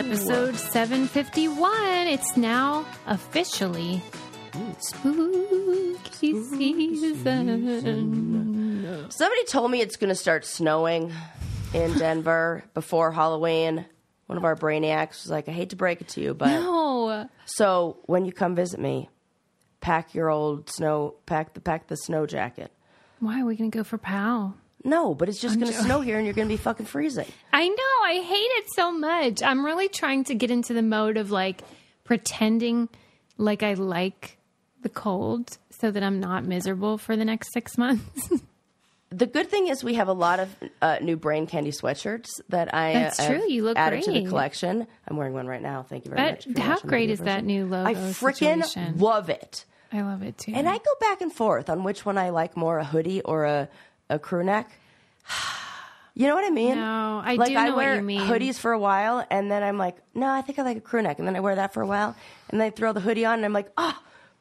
episode 751. It's now officially spooky season. Somebody told me it's going to start snowing in Denver before Halloween. One of our brainiacs was like, I hate to break it to you, but No. so when you come visit me, pack your old snow, pack the pack the snow jacket. Why are we going to go for POW? No, but it's just going to snow here, and you're going to be fucking freezing. I know. I hate it so much. I'm really trying to get into the mode of like pretending like I like the cold so that I'm not miserable for the next six months. The good thing is we have a lot of uh, new brain candy sweatshirts that I That's uh, true. You look added to the great. collection. I'm wearing one right now. Thank you very But much. how great is that new logo I freaking situation? love it. I love it too. And I go back and forth on which one I like more, a hoodie or a, a crew neck. You know what I mean? No, I like do I know what wear you mean. hoodies for a while, and then I'm like, no, I think I like a crew neck, and then I wear that for a while, and then I throw the hoodie on, and I'm like, oh,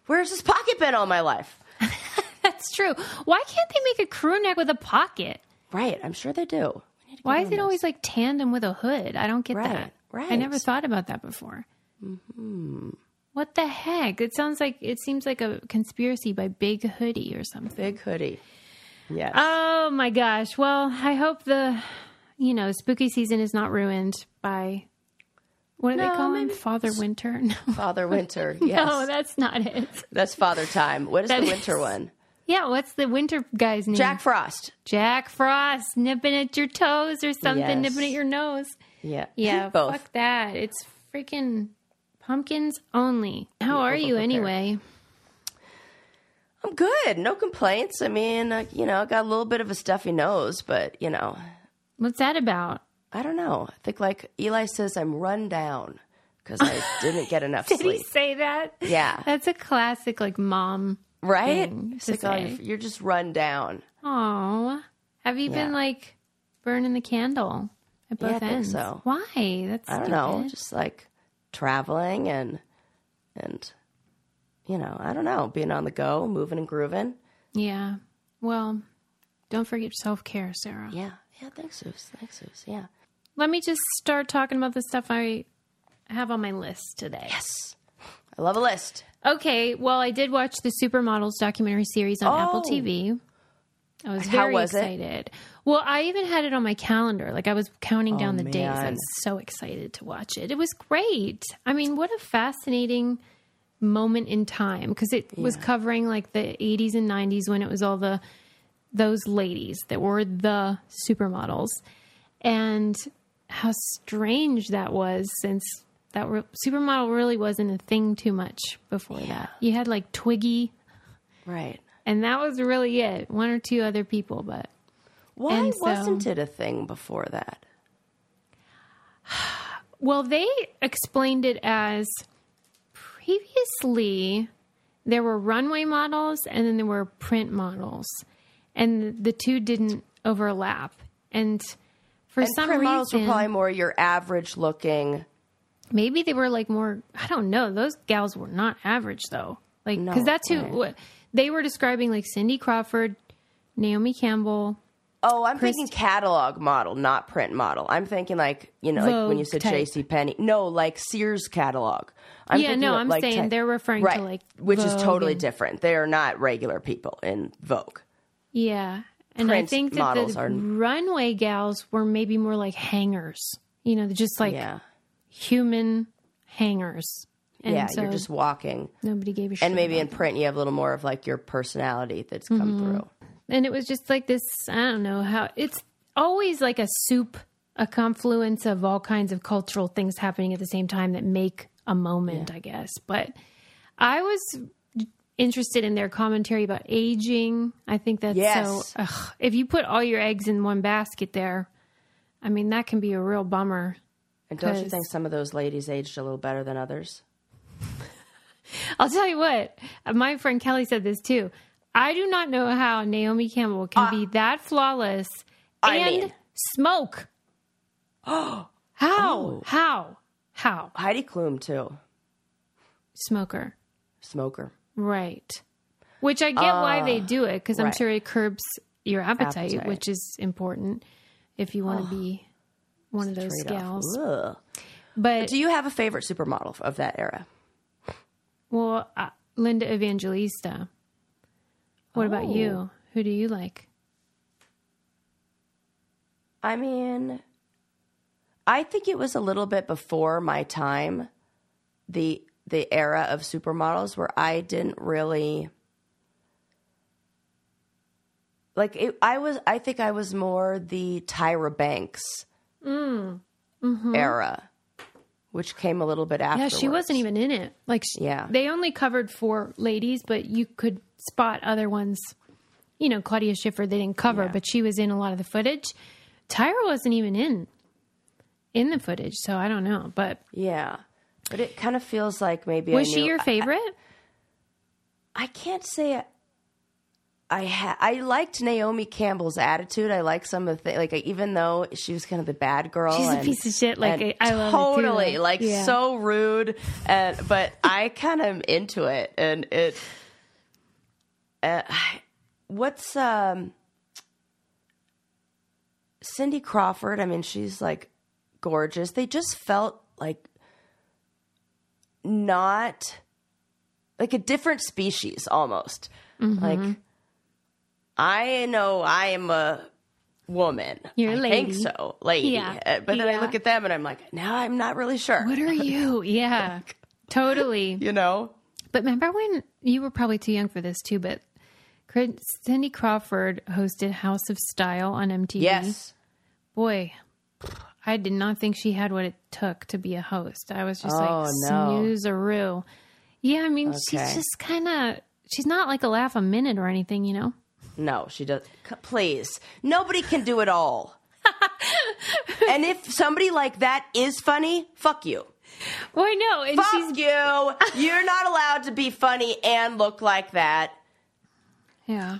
where's this pocket been all my life? That's true. Why can't they make a crew neck with a pocket? Right, I'm sure they do. We need to Why is it always like tandem with a hood? I don't get Right, that. Right. I never thought about that before. Mm-hmm. What the heck? It sounds like it seems like a conspiracy by Big Hoodie or something. big hoodie? Yes. Oh my gosh. Well, I hope the you know spooky season is not ruined by what do they No, call him? Father Winter? No, Father Winter. Yes, no, that's not it. that's Father Time. What is That the is- winter one? Yeah, what's the winter guy's name? Jack Frost. Jack Frost nipping at your toes or something, Yes. nipping at your nose. Yeah, Yeah, both. fuck that. It's freaking pumpkins only. How are you overprepared. anyway? I'm good. No complaints. I mean, uh, you know, I got a little bit of a stuffy nose, but you know, What's that about? I don't know. I think like Eli says, I'm run down because I didn't get enough sleep. Did he say that? Yeah. That's a classic like mom. Right? thing It's to like, oh, you're- you're just run down. Oh, have you been like burning the candle at both Yeah, I think ends? so. Why? That's I don't know, just like traveling and and you know, I don't know, being on the go, moving and grooving. Yeah. Well, don't forget self care, Sarah. Yeah, yeah. Thanks, Zeus. Thanks, Zeus. Yeah. Let me just start talking about the stuff I have on my list today. Yes, I love a list. Okay, well, I did watch the Supermodels documentary series on Apple Oh. TV. I was How very was it? excited. Well, I even had it on my calendar. Like I was counting down oh, the days. I man. was so excited to watch it. It was great. I mean, what a fascinating moment in time because it was covering like the 80s and 90s when it was all the those ladies that were the supermodels and how strange that was since that re- supermodel really wasn't a thing too much before that. You had like Twiggy Right. and that was really it. One or two other people, but Why so- wasn't it a thing before that? well, they explained it as previously there were runway models and then there were print models, and the two didn't overlap. And for And some print reason, models were probably more your average looking. maybe they were like more. I don't know. Those gals were not average though. Like No, because that's who right. what, they were describing, like Cindy Crawford, Naomi Campbell. Oh, I'm thinking catalog model, not print model. I'm thinking like you know, like when you said. J.C. Penney. No, like Sears catalog. I'm Yeah, no, of, I'm like, saying type- they're referring to, right, like, which is totally and- different. They are not regular people in Vogue. Yeah. And I think that the are- runway gals were maybe more like hangers. You know, just like Yeah, human hangers. And yeah. so you're just walking, nobody gave a shit. and maybe in print you have a little more of like your personality that's come Mm-hmm. through. And it was just like this, I don't know how it's always like a soup, a confluence of all kinds of cultural things happening at the same time that make a moment, I guess. But I was interested in their commentary about aging. I think that's Yes. so. Ugh, if you put all your eggs in one basket, there, I mean, that can be a real bummer. And don't you think some of those ladies aged a little better than others? I'll tell you what, my friend Kelly said this too. I do not know how Naomi Campbell can be that flawless I and mean- smoke. Oh, how? How? How? Heidi Klum too, Smoker. smoker. Right. Which I get why they do it because I'm sure it curbs your appetite, Appetite. which is important if you want to be one of those gals. Ugh. But Do you have a favorite supermodel of that era? well, uh, Linda Evangelista. What about Oh. you? Who do you like? I mean, I think it was a little bit before my time, the the era of supermodels where I didn't really like it. I was, I think I was more the Tyra Banks mm. mm-hmm. era, which came a little bit after. Yeah, she wasn't even in it. Like, sh- Yeah. they only covered four ladies, but you could spot other ones. You know, Claudia Schiffer they didn't cover, Yeah. but she was in a lot of the footage. Tyra wasn't even in in the footage, so I don't know. But Yeah, but it kind of feels like maybe was I she your favorite? I can't say I I, ha- I liked Naomi Campbell's attitude. I like some of the th- like even though she was kind of the bad girl. She's a piece of shit, like, I- I love totally like Yeah. so rude. And but I kind of am into it, and it. Uh, what's um. Cindy Crawford, I mean, she's like gorgeous. They just felt like not like a different species almost. Mm-hmm. Like I know I am a woman. You're a I lady. think so, lady. Yeah. Uh, But then I look at them and I'm like, now I'm not really sure. What are you? Yeah, totally. you know? But remember when you were probably too young for this too? But Cindy Crawford hosted House of Style on MTV. Yes. boy, I did not think she had what it took to be a host. I was just Oh, like no. snooze Yeah, I mean, Okay. she's just kind of. She's not like a laugh a minute or anything, you know. No, she does. C- Please, nobody can do it all. and if somebody like that is funny, fuck you. Well, I know, and Fuck she's you. You're not allowed to be funny and look like that. Yeah.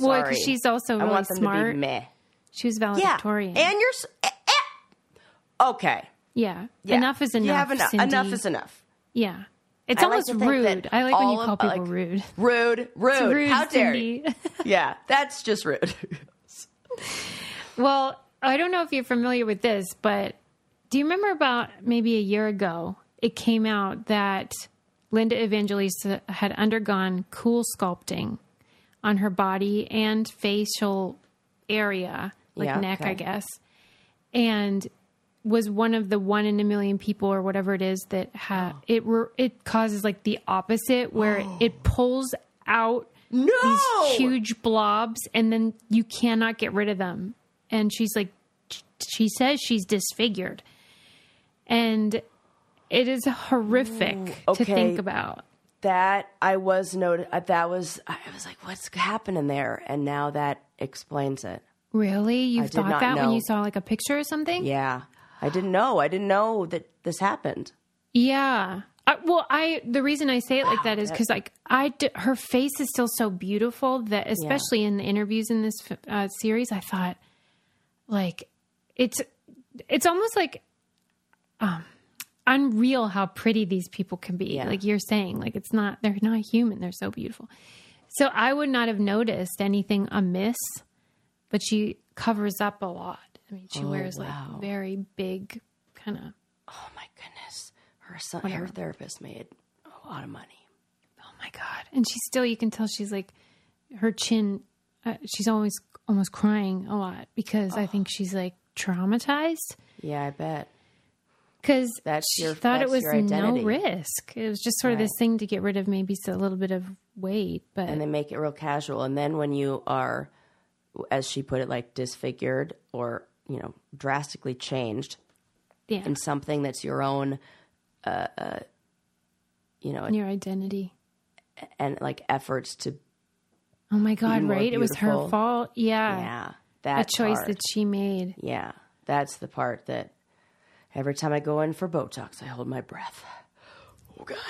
Well, Sorry. because she's also I want them smart. to be meh. She was Yeah. valedictorian. And you're. eh, eh. Okay. yeah. Yeah. enough is enough. You have enough. Enough is enough. Yeah, it's I almost think rude. I like when you call of- people like- rude. Rude, rude. rude, How dare you? Yeah, that's just rude. Well, I don't know if you're familiar with this, but do you remember about maybe a year ago, it came out that Linda Evangelista had undergone cool sculpting on her body and facial area, like Yeah, neck, okay. I guess, and was one of the one in a million people or whatever it is that ha- it re- it causes like the opposite where it pulls out no. these huge blobs and then you cannot get rid of them and she's like she says she's disfigured and it is horrific to okay. think about that I was noted. uh, That was I was like, what's happening there? And now that explains it. really you did thought that when you saw like a picture or something Yeah, I didn't know. I didn't know that this happened. Yeah. I, well, I the reason I say it like that is because like I d- her face is still so beautiful that especially in the interviews in this uh, series, I thought like it's it's almost like um unreal how pretty these people can be. Yeah. Like you're saying, like it's not they're not human; they're so beautiful. So I would not have noticed anything amiss, but she covers up a lot. I mean, she wears Oh, wow. like very big kind of Oh my goodness, her son, her therapist made a lot of money. Oh my god! And she's still, you can tell she's like, her chin. Uh, she's always almost crying a lot because I think she's like traumatized Yeah, I bet. Because That's she your- thought it was no risk. It was just sort of this thing to get rid of maybe a little bit of weight, but and they make it real casual. And then when you are, as she put it, like disfigured or you know drastically changed yeah, in something that's your own, uh, uh you know, your identity. and like efforts to Oh my god! Right? It was her fault. Yeah, yeah a that choice part. that she made. yeah that's the part that every time I go in for Botox I hold my breath. Oh God.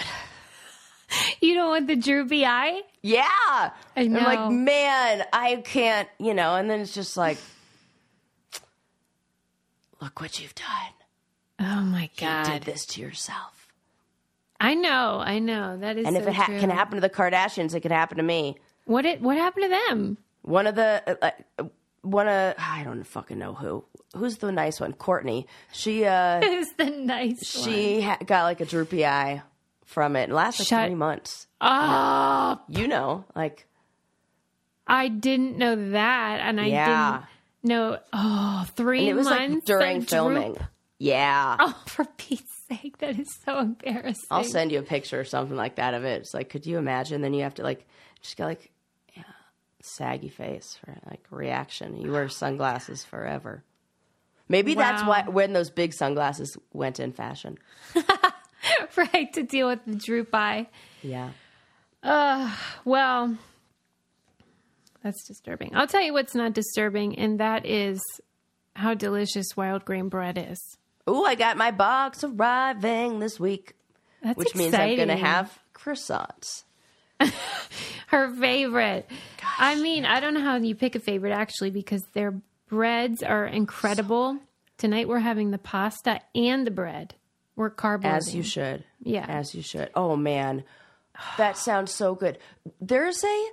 You don't want the droopy eye. Yeah. I I'm know. like, man, I can't, you know, and then it's just like, look what you've done. Oh my God. You did this to yourself. I know, I know. That is. And if it ha- can happen to the Kardashians, it could happen to me. what it what happened to them? One of the, uh, uh, one of, I don't fucking know who. Who's the nice one? Courtney. She uh Is the nice she ha- got like a droopy eye from it. It lasted Shut- three months. Oh, You know, like I didn't know that, and I Yeah. didn't know. Oh, three and it was months like during of droop. filming. Yeah. Oh, for Pete's sake, that is so embarrassing. I'll send you a picture or something like that of it. It's like, could you imagine? Then you have to like just get like yeah, saggy face for like reaction. You wear sunglasses forever. Maybe that's why when those big sunglasses went in fashion. right to deal with the droop eye. Yeah. Well, that's disturbing. I'll tell you what's not disturbing, and that is how delicious wild grain bread is. Oh, I got my box arriving this week, That's which means I'm going to have croissants. her favorite. I mean, I don't know how you pick a favorite actually because their breads are incredible. Tonight we're having the pasta and the bread. We're carb As you should. Yeah. As you should. Oh man. That sounds so good. There's a,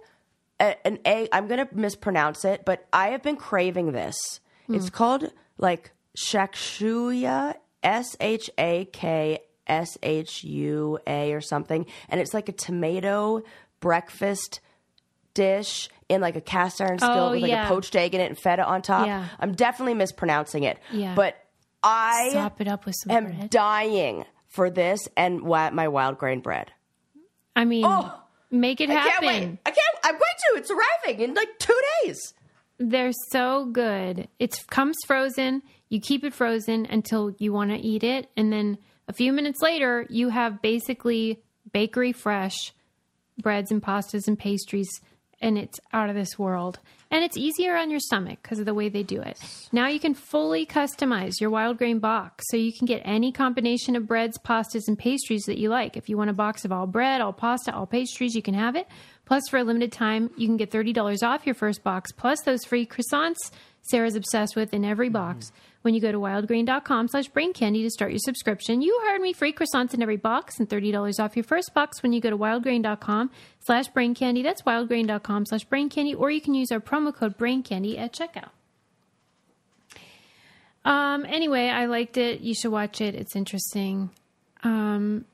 a an egg I'm going to mispronounce it, but I have been craving this. Hmm. It's called like shakshuya, S H A K S H U A or something, and it's like a tomato breakfast dish in like a cast iron skillet Oh, with like yeah. a poached egg in it and feta on top. Yeah. I'm definitely mispronouncing it. Yeah. But I Sop it up with some am bread. dying for this and my wild grain bread. I mean, oh, make it Oh, I happen. can't wait. I can't. I'm going to. It's arriving in like two days. They're so good. It comes frozen. You keep it frozen until you want to eat it. And then a few minutes later, you have basically bakery fresh breads and pastas and pastries. And it's out of this world. And it's easier on your stomach because of the way they do it. Now you can fully customize your wild grain box so you can get any combination of breads, pastas, and pastries that you like. If you want a box of all bread, all pasta, all pastries, you can have it. Plus, for a limited time, you can get $30 off your first box, plus those free croissants Sarah's obsessed with in every box. When you go to wildgrain.com slash brain candy to start your subscription, you heard me, free croissants in every box and $30 off your first box when you go to wildgrain.com slash brain candy. That's wildgrain.com slash brain candy, or you can use our promo code brain candy at checkout. Um, anyway, I liked it. You should watch it. It's interesting. Um,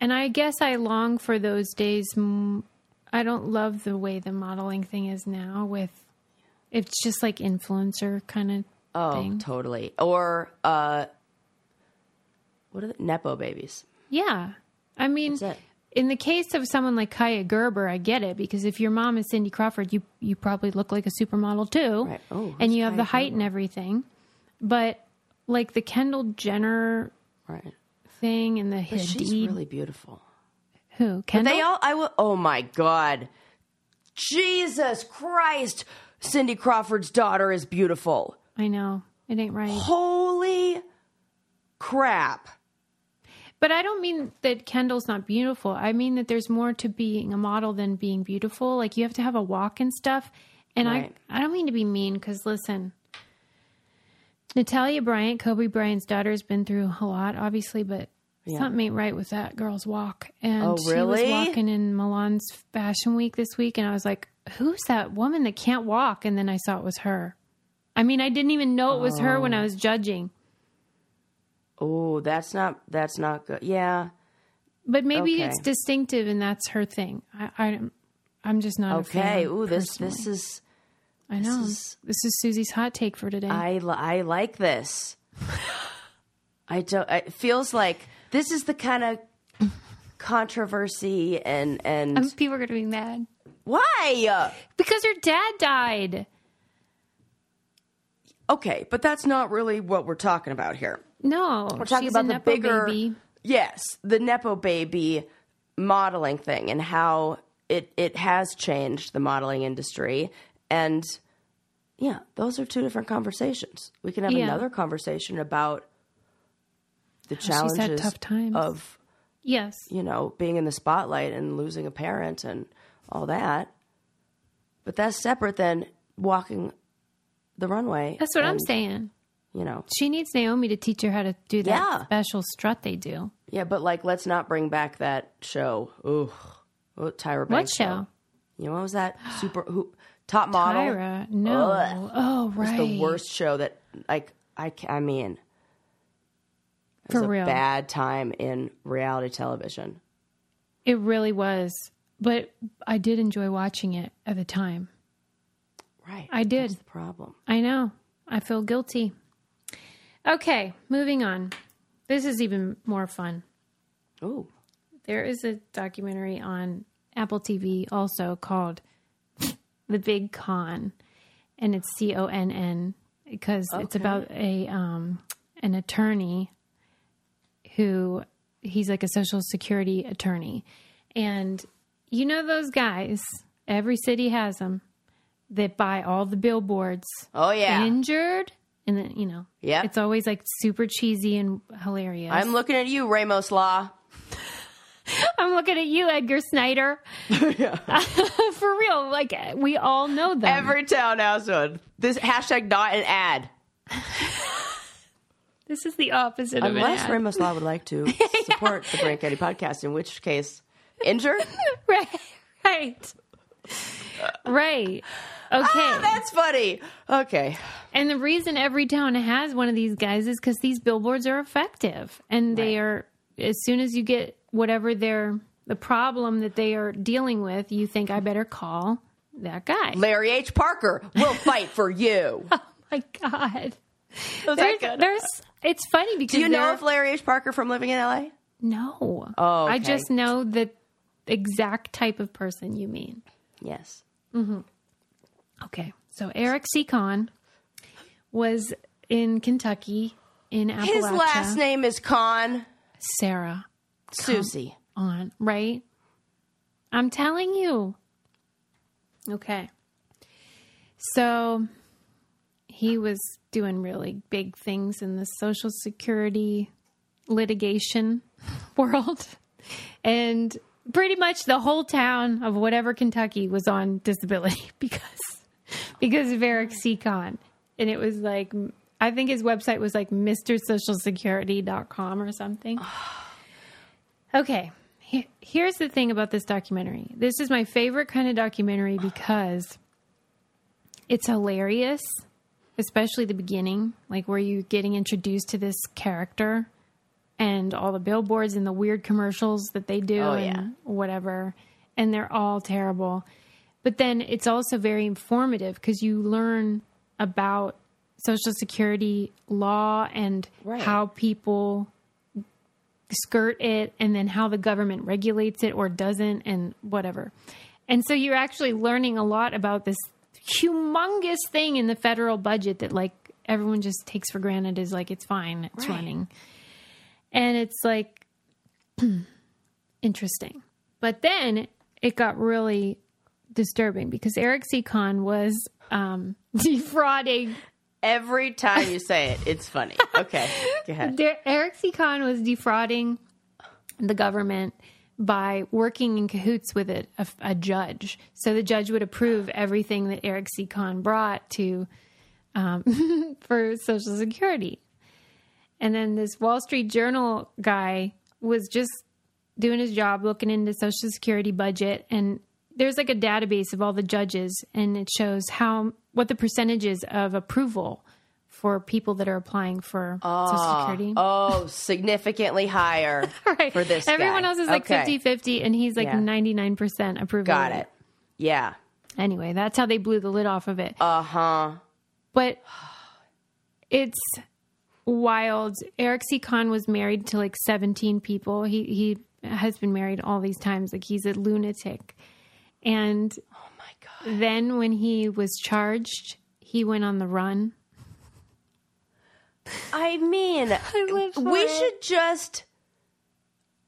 and I guess I long for those days. I don't love the way the modeling thing is now with it's just like influencer kind of Oh, thing. totally. Or uh, what are the nepo babies? Yeah. I mean, in the case of someone like Kaia Gerber, I get it because if your mom is Cindy Crawford, you you probably look like a supermodel too, Right. Oh, and you have the Kaya height and everything. But like the Kendall Jenner Right. thing and the But she's Hadid, really beautiful. who Kendall? They all. I will. Oh my god. Jesus Christ. Cindy Crawford's daughter is beautiful. I know it ain't right. Holy crap. But I don't mean that Kendall's not beautiful. I mean that there's more to being a model than being beautiful. Like you have to have a walk and stuff. And Right. I, I don't mean to be mean because listen, Natalia Bryant, Kobe Bryant's daughter, has been through a lot, obviously, but something ain't right with that girl's walk. And Oh, she was walking in Milan's Fashion Week this week, and I was like, "Who's that woman that can't walk?" And then I saw it was her. I mean, I didn't even know it was her when I was judging. Oh, that's not that's not good. Yeah. But maybe Okay. it's distinctive, and that's her thing. I, I I'm just not. Okay. Ooh, this personally. this is I know is- this is Susie's hot take for today. I I like this. I don't. It feels like this is the kind of controversy and and Um, People are going to be mad why? because her dad died. Okay, but that's not really what we're talking about here. No, We're talking about the nepo bigger, baby. yes, the nepo baby modeling thing and how it it has changed the modeling industry. And yeah, those are two different conversations. We can have Yeah. another conversation about the oh, had challenges tough times. of Yes, you know being in the spotlight and losing a parent and all that. But that's separate than walking the runway. that's what I'm saying. You know, She needs Naomi to teach her how to do that Yeah. special strut they do. Yeah, but like, let's not bring back that show. Ooh, oh, Tyra Banks. What show? You know what was that? Super who top model. Tyra, no. Ugh. Oh, It's right. the worst show that like I, I mean, it was For a real. bad time in reality television. It really was. But I did enjoy watching it at the time. Right. I did. That's the problem. I know. I feel guilty. Okay, moving on. This is even more fun. Oh. There is a documentary on Apple TV also called The Big Conn, and it's C O N N because it's about a um, an attorney who he's like a social security attorney, and you know those guys. Every city has them that buy all the billboards Oh yeah. injured and then you know yeah. it's always like super cheesy and hilarious I'm looking at you, Ramos Law. I'm looking at you edgar snyder for real like we all know that. Every town has one. This hashtag not an ad. this is the opposite of Unless. Ramos Law would like to support the Brain Candy podcast, in which case, injured? right right right okay Ah, that's funny. Okay. and the reason every town has one of these guys is because these billboards are effective and they are as soon as you get whatever their the problem that they are dealing with you think i better call that guy Larry H. Parker will fight for you. Oh my god that there's, good? there's it's funny because Do you know of Larry H. Parker from living in LA? no Oh, i just know the exact type of person you mean. Yes. Mm-hmm. okay. So eric c Conn was in kentucky in appalachia. His last name is Conn sarah. Susie. on right? I'm telling you. Okay. So he was doing really big things in the social security litigation world. And pretty much the whole town of whatever kentucky was on disability because because of eric Seacon. and it was like i think his website was like mrsocialsecurity.com or something. Okay he- here's the thing about this documentary. This is my favorite kind of documentary because it's hilarious especially the beginning like where you're getting introduced to this character and all the billboards and the weird commercials that they do Oh, and yeah. whatever and they're all terrible but then it's also very informative because you learn about social security law and Right. how people skirt it and then how the government regulates it or doesn't and whatever. And so you're actually learning a lot about this humongous thing in the federal budget that like everyone just takes for granted is like it's fine, it's Right. running. And it's like interesting. But then it got really disturbing because Eric C. Was um, defrauding Every time you say it, it's funny. Okay. Go ahead. there, Eric C. Was defrauding the government by working in cahoots with a, a, a judge. So the judge would approve everything that Eric C. Brought to um, for Social Security. And then this Wall Street Journal guy was just doing his job, looking into Social Security budget, and there's like a database of all the judges, and it shows how what the percentages of approval for people that are applying for Social Security. Oh, significantly higher right. for this Everyone guy. else is like Okay. 50 50, and he's like Yeah. 99% approval. Got it. Yeah. Anyway, that's how they blew the lid off of it. Uh huh. but it's wild. Eric C. Conn was married to like 17 people. He he has been married all these times. Like he's a lunatic. And Oh my God. then when he was charged, he went on the run. I mean, for we it. should just.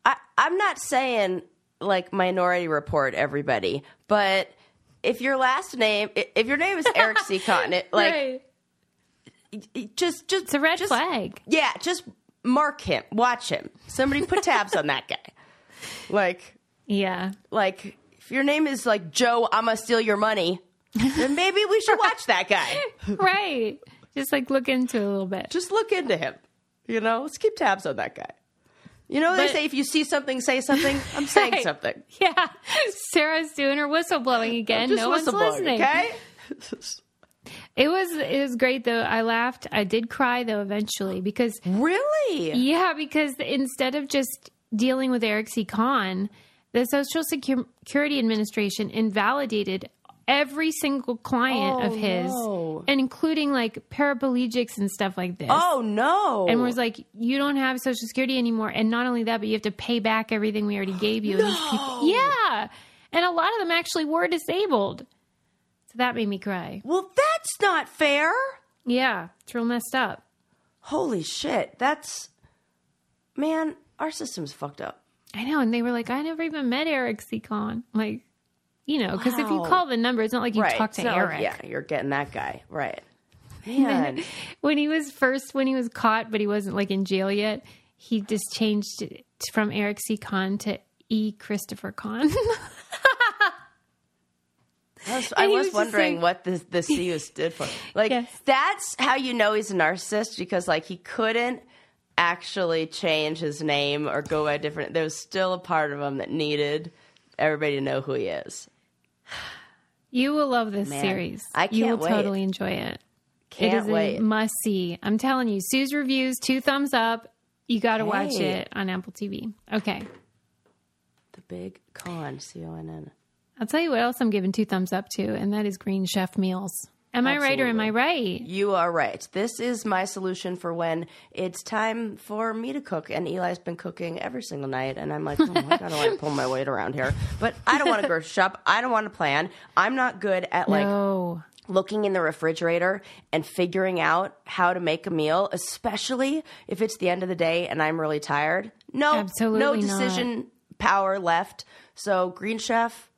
I, I'm not saying like Minority Report everybody, but if your last name, if your name is Eric C. Cotton, it, like right. Just just It's a red just, flag. Yeah, just mark him, watch him. Somebody put tabs on that guy. Like, Yeah. like if your name is like Joe, I'ma steal your money. Then maybe we should watch that guy. right. Just like look into a little bit. Just look into him. You know, let's keep tabs on that guy. You know, they But- say if you see something, say something. I'm saying Right. something. Yeah. Sarah's doing her whistleblowing again. No one's whistleblowing, listening. okay? It was it was great though. I laughed. I did cry though eventually because Really? yeah, because instead of just dealing with Eric C. Conn, the Social Security Administration invalidated every single client Oh, of his, no. and including like paraplegics and stuff like this. Oh no! And was like, you don't have Social Security anymore, and not only that, but you have to pay back everything we already gave you. And people, yeah, and a lot of them actually were disabled. So that made me cry. well, that's not fair. Yeah, it's real messed up. Holy shit! That's man, our system's fucked up. I know, and they were like, I never even met Eric C. Conn. Like, you know, because if you Wow. call the number, it's not like you right? talk to It's not like- Eric. yeah, you're getting that guy right. Man, When he was first, when he was caught, but he wasn't like in jail yet, he just changed it from Eric C. Conn to E. Christopher Conn. I was, I was was wondering like- what the the C stood for. Like Yes. that's how you know he's a narcissist because like he couldn't actually change his name or go by different. There was still a part of him that needed everybody to know who he is. you will love this Man, series. I You can't will wait. totally enjoy it. Can't it is wait. a must see. I'm telling you, Sue's reviews, two thumbs up. You got to watch it on Apple TV. Okay. The big Conn, C O N N. I'll tell you what else I'm giving two thumbs up to, and that is Green Chef meals. Am I right or am I right? You are right. This is my solution for when it's time for me to cook. And Eli's been cooking every single night, and I'm like, oh, I gotta like pull my weight around here. But I don't want to grocery shop. I don't want to plan. I'm not good at like no. looking in the refrigerator and figuring out how to make a meal, especially if it's the end of the day and I'm really tired. No, no Absolutely not. decision power left. So Green Chef,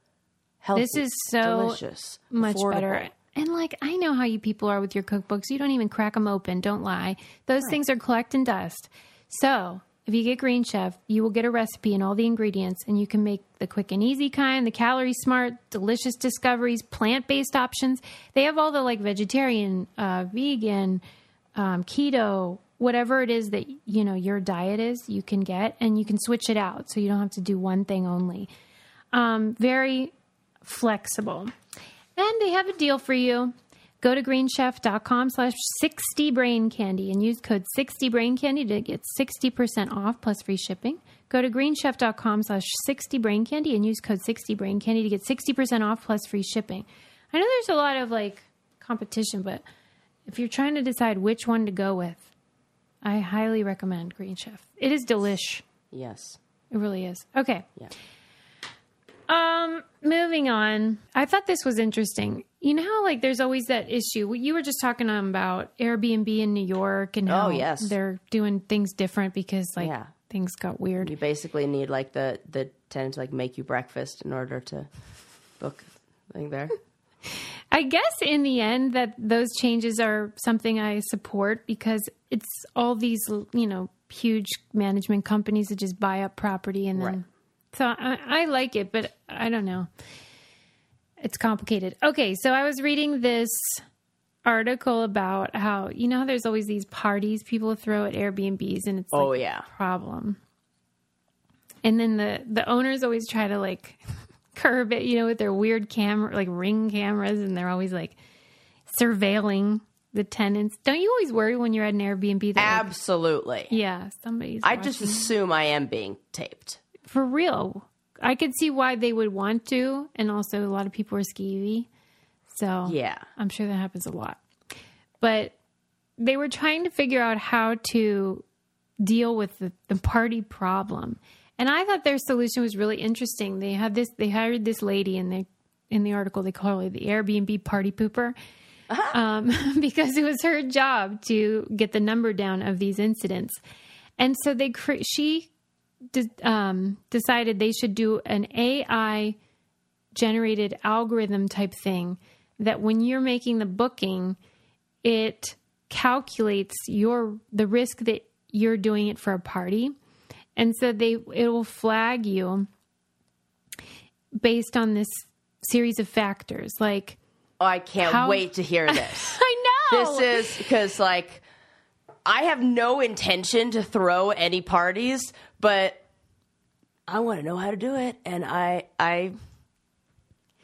healthy, This is so delicious, much affordable. better. And like I know how you people are with your cookbooks. You don't even crack them open. Don't lie. Those things are collecting dust. So if you get Green Chef, you will get a recipe and all the ingredients, and you can make the quick and easy kind, the calorie smart, delicious discoveries, plant based options. They have all the like vegetarian, uh, vegan, um, keto, whatever it is that you know your diet is. You can get, and you can switch it out, so you don't have to do one thing only. Um, very flexible. And they have a deal for you. Go to greenchef.com slash 60 brain candy and use code 60 brain candy to get 60% off plus free shipping. Go to greenchef.com slash 60 brain candy and use code 60 brain candy to get 60% off plus free shipping. I know there's a lot of like competition, but if you're trying to decide which one to go with, I highly recommend Green Chef. It is delish. Yes. It really is. Okay. Yeah. Um, moving on. I thought this was interesting. You know how like there's always that issue. You were just talking about Airbnb in New York and how Oh, yes. they're doing things different because like Yeah. things got weird. You basically need like the the tenant to like make you breakfast in order to book thing there. I guess in the end that those changes are something I support because it's all these, you know, huge management companies that just buy up property and then Right. So I, I like it, but I don't know. It's complicated. Okay, so I was reading this article about how you know how there's always these parties people throw at Airbnbs and it's Oh like yeah. a problem. And then the the owners always try to like curb it, you know, with their weird camera like ring cameras and they're always like surveilling the tenants. Don't you always worry when you're at an Airbnb that like, Absolutely. yeah, somebody's I just watching? assume I am being taped. For real. I could see why they would want to, and also a lot of people are skeevy. So Yeah. I'm sure that happens a lot. But they were trying to figure out how to deal with the, the party problem. And I thought their solution was really interesting. They had this they hired this lady and they in the article they call her the Airbnb party pooper. Um, because it was her job to get the number down of these incidents. And so they cre- she de- um, decided they should do an AI generated algorithm type thing that when you're making the booking, it calculates your the risk that you're doing it for a party, and so they it will flag you based on this series of factors. Like Oh, I can't How- wait to hear this. I know this is because like I have no intention to throw any parties, but I want to know how to do it, and I I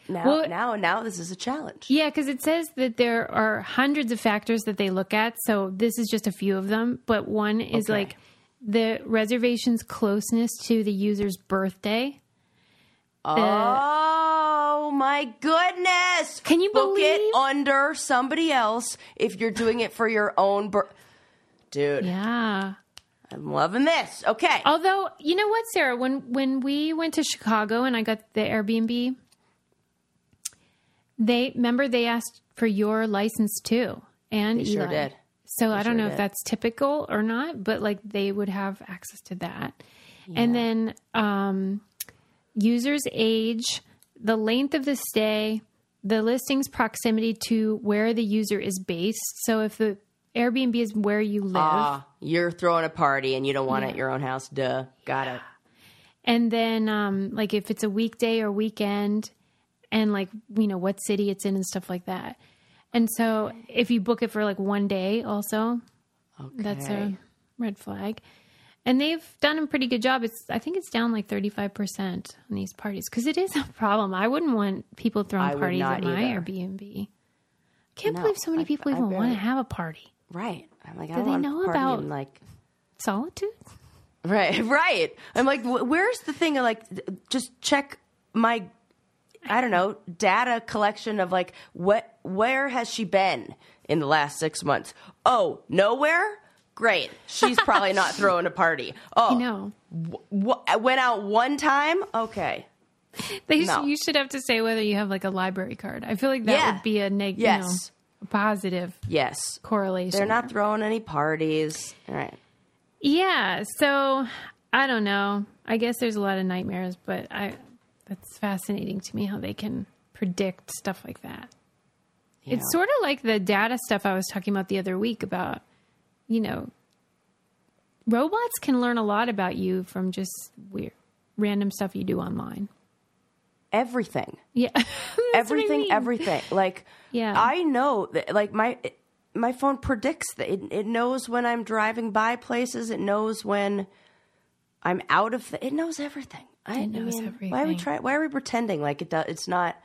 now Well- now now this is a challenge. Yeah, because it says that there are hundreds of factors that they look at. So this is just a few of them. But one is Okay. like the reservation's closeness to the user's birthday. Oh my goodness! Can you book believe- it under somebody else if you're doing it for your own bir- Dude, Yeah. I'm loving this. Okay. Although, you know what, Sarah, when when we went to Chicago and I got the Airbnb, they remember they asked for your license too. And They sure did. So I don't sure know if that's typical or not, but like they would have access to that. And then um user's age, the length of the stay, the listing's proximity to where the user is based. So if the Airbnb is where you live, Ah, you're throwing a party and you don't want it at your own house. Duh. Got it. And then, um, like if it's a weekday or weekend, and like you know what city it's in and stuff like that. And so, if you book it for like one day, also that's a red flag. And they've done a pretty good job. It's I think it's down like thirty five percent on these parties because it is a problem. I wouldn't want people throwing I would parties not at my either. Airbnb. Can't No, believe so many I- people I even want to barely- have a party. Right. I'm like, I Do don't they want know about- in, like Solitude. Right, right. I'm like, wh- where's the thing of like, just check my, I don't know, data collection of like, what, where has she been in the last six months? Oh, nowhere? Great. She's probably not throwing a party. Oh, no. know, wh- went out one time? Okay. they No. you should have to say whether you have like a library card. I feel like that Yeah. would be a neg. Yes. You know, positive Yes. correlation. They're not throwing any parties. All right. Yeah. So I don't know. I guess there's a lot of nightmares, but I that's fascinating to me how they can predict stuff like that. It's sort of like the data stuff I was talking about the other week about, you know, robots can learn a lot about you from just weird random stuff you do online. Everything. Yeah. What I everything mean. everything like Yeah. i know that like my my phone predicts that it, it knows when i'm driving by places it knows when i'm out of the, it knows everything I, It knows I mean, why are we everything. try why are we pretending like it does it's not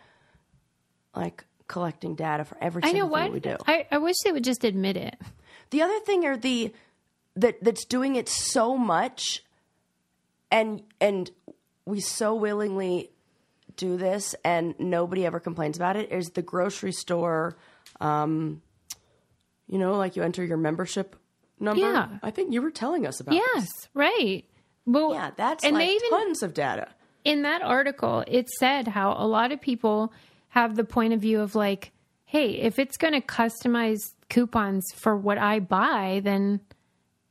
like collecting data for every I single know thing what we do I, I wish they would just admit it. the other thing are the that that's doing it so much and and we so willingly do this and nobody ever complains about it is the grocery store um you know like you enter your membership number Yeah. i think you were telling us about Yes, this. right. Well, yeah that's and like they even tons of data in that article, it said how a lot of people have the point of view of like, hey, if it's going to customize coupons for what I buy, then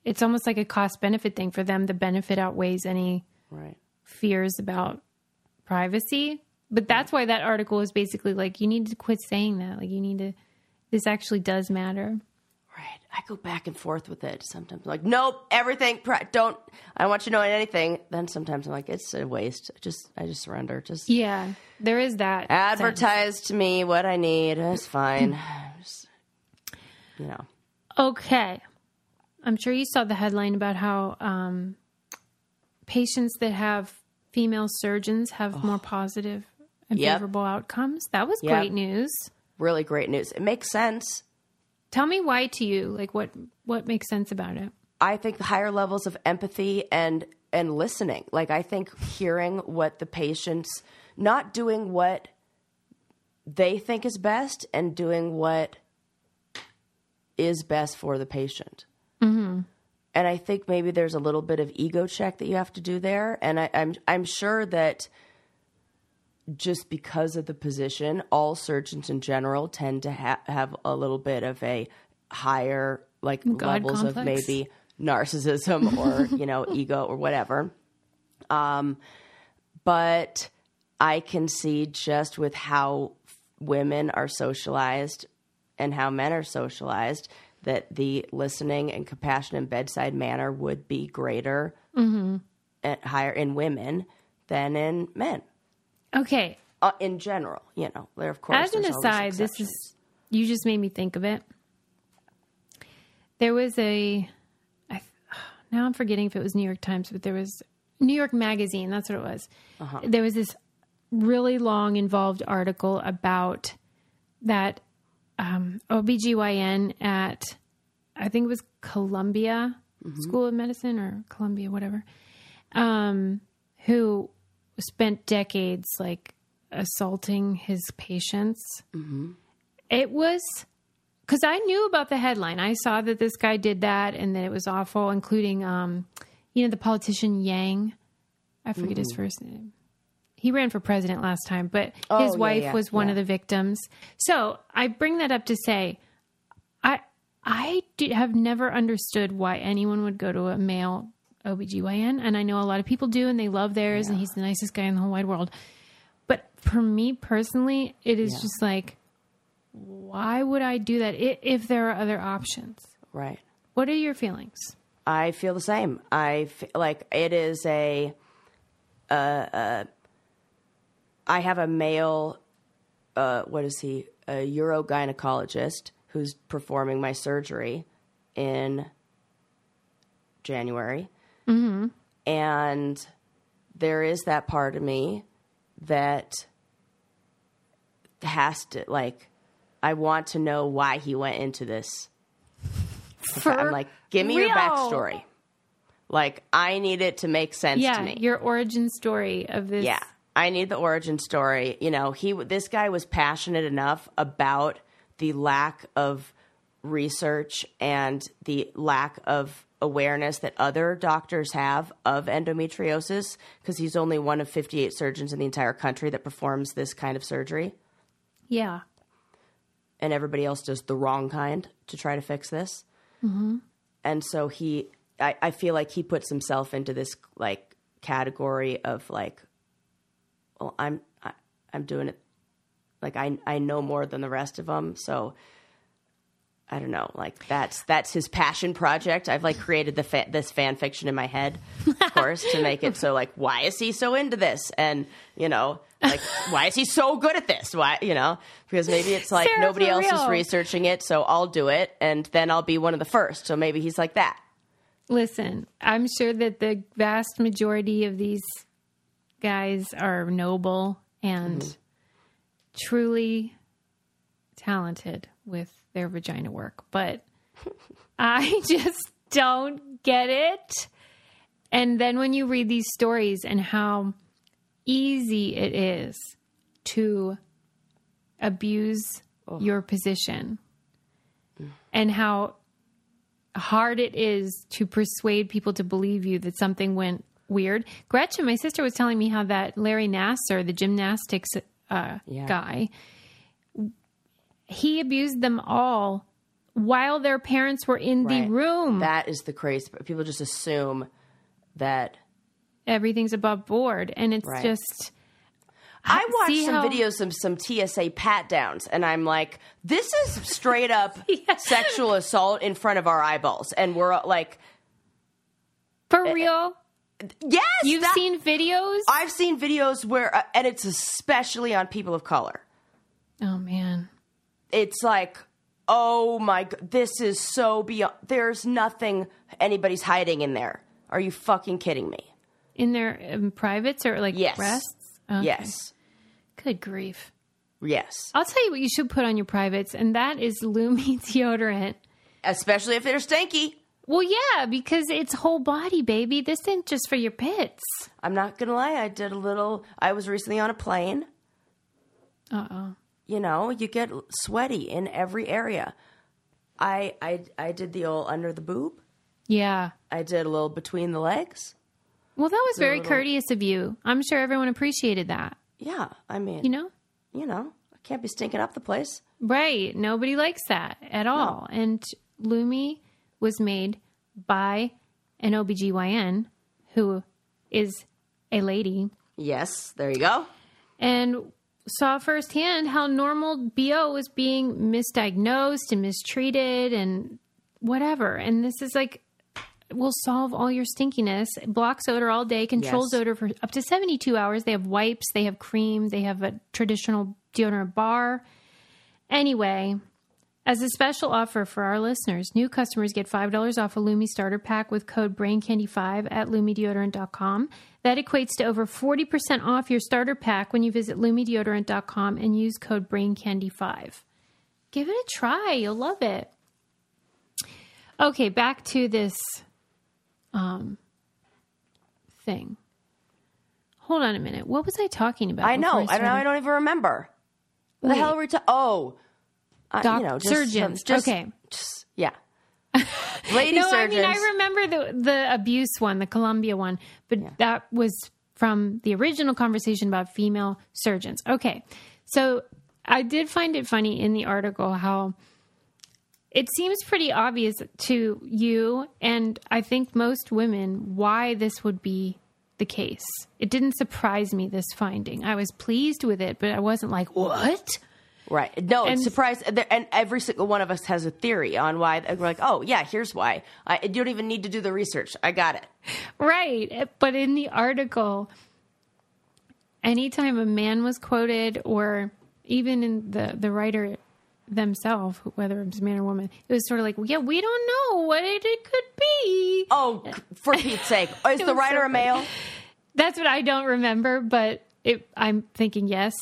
it's almost like a cost benefit thing for them. The benefit outweighs any right fears about privacy. But that's why that article is basically like, you need to quit saying that. Like, you need to, this actually does matter. right i go back and forth with it sometimes I'm like nope everything pri- don't i don't want you to know anything then sometimes i'm like it's a waste just i just surrender just Yeah, there is that. sense. advertise to me what I need. It's fine. Just, you know, Okay. I'm sure you saw the headline about how um, patients that have female surgeons have more positive and Yep. favorable outcomes. That was Yep. great news. really great news. It makes sense. Tell me why to you. Like what what makes sense about it? I think the higher levels of empathy and and listening. Like I think hearing what the patients not doing what they think is best and doing what is best for the patient. And I think maybe there's a little bit of ego check that you have to do there. And I, I'm I'm sure that just because of the position, all surgeons in general tend to ha- have a little bit of a higher like God levels of maybe narcissism or you know ego or whatever. Um, but I can see just with how women are socialized and how men are socialized that the listening and compassion and bedside manner would be greater Mm-hmm. and higher in women than in men Okay. uh, in general. You know, there of course. As an aside, this is you just made me think of it. There was a I, now I'm forgetting if it was New York Times, but there was New York Magazine. That's what it was. Uh-huh. There was this really long, involved article about that um, OBGYN at, I think it was Columbia School of Medicine or Columbia, whatever, um, who spent decades like assaulting his patients. It was because I knew about the headline. I saw that this guy did that and that it was awful, including, um, you know, the politician Yang. I forget his first name. He ran for president last time, but Oh, his wife yeah, was one yeah. of the victims. So I bring that up to say, I I have never understood why anyone would go to a male OBGYN, and I know a lot of people do, and they love theirs, and he's the nicest guy in the whole wide world. But for me personally, it is just like, why would I do that if there are other options? Right. What are your feelings? I feel the same. I f- like it is a. Uh, uh, I have a male. Uh, what is he? A urogynecologist who's performing my surgery in January, mm-hmm. and there is that part of me that has to like. I want to know why he went into this For I'm like, give me your backstory. Like, I need it to make sense Yeah, to me. your origin story of this. yeah, I need the origin story. You know, he this guy was passionate enough about the lack of research and the lack of awareness that other doctors have of endometriosis because he's only one of 58 surgeons in the entire country that performs this kind of surgery yeah. and everybody else does the wrong kind to try to fix this. Mm-hmm. And so he, I, I feel like he puts himself into this like category of like, well, I'm, I, I'm doing it. Like I, I know more than the rest of them. So I don't know. Like that's that's his passion project. I've like created the fa- this fan fiction in my head, of course, to make it so like why is he so into this? And you know, like why is he so good at this? Why you know? Because maybe it's like Sarah, nobody else is researching it, so I'll do it, and then I'll be one of the first. So maybe he's like that. Listen, I'm sure that the vast majority of these guys are noble and Mm-hmm. truly talented with their vagina work, but I just don't get it. And then when you read these stories and how easy it is to abuse your position and how hard it is to persuade people to believe you that something went weird. Gretchen, my sister, was telling me how that Larry Nassar, the gymnastics uh, Yeah. guy, he abused them all while their parents were in the room. That is the crazy. But people just assume that. Everything's above board, and it's Right. just. I watched see some how- videos of some TSA pat downs, and I'm like, this is straight up sexual assault in front of our eyeballs, and we're like, For real, yes, you've that- seen videos. I've seen videos where, uh, and it's especially on people of color. oh man, It's like, oh my, this is so beyond. There's nothing anybody's hiding in there. Are you fucking kidding me? in their um, privates or like Yes. breasts. Okay. Yes, Good grief. yes. I'll tell you what you should put on your privates, and that is Lumi deodorant. Especially if they're stinky. Well, yeah, because it's whole body, baby. This isn't just for your pits. I'm not gonna lie. I did a little. I was recently on a plane. Uh oh. you know, you get sweaty in every area. I I I did the old under the boob. Yeah. I did a little between the legs. Well, that was very little- courteous of you. I'm sure everyone appreciated that. Yeah, I mean, You know? you know, I can't be stinking up the place. Right. Nobody likes that at all. And Lumi was made by an OBGYN who is a lady Yes, there you go. and saw firsthand how normal BO was being misdiagnosed and mistreated and whatever. And this is like will solve all your stinkiness. It blocks odor all day, controls Yes. odor for up to 72 hours. They have wipes, they have cream, they have a traditional deodorant bar. Anyway, As a special offer for our listeners, new customers get $5 off a Lumi starter pack with code BrainCandy5 at LumiDeodorant.com. That equates to over 40% off your starter pack when you visit LumiDeodorant.com and use code BrainCandy5. Give it a try. You'll love it. Okay, back to this um, thing. Hold on a minute. What was I talking about? I know. I, don't? I don't even remember. What the hell are we ta- Oh. Uh, Doc- you know, just, surgeons. just- Okay. just- yeah. Lady no, surgeons. I mean I remember the the abuse one, the Columbia one, but that was from the original conversation about female surgeons. Okay, so I did find it funny in the article how it seems pretty obvious to you, and I think most women, why this would be the case. It didn't surprise me this finding. I was pleased with it, but I wasn't like what. Right. No, And- it's surprised. And every single one of us has a theory on why. We're like, oh, yeah, here's why. I, you don't even need to do the research. I got it. Right. But in the article, anytime a man was quoted, or even in the, the writer themselves, whether it was a man or woman, it was sort of like, yeah, we don't know what it, it could be. Oh, for Pete's sake. Is the writer so a male? That's what I don't remember, but it, I'm thinking yes.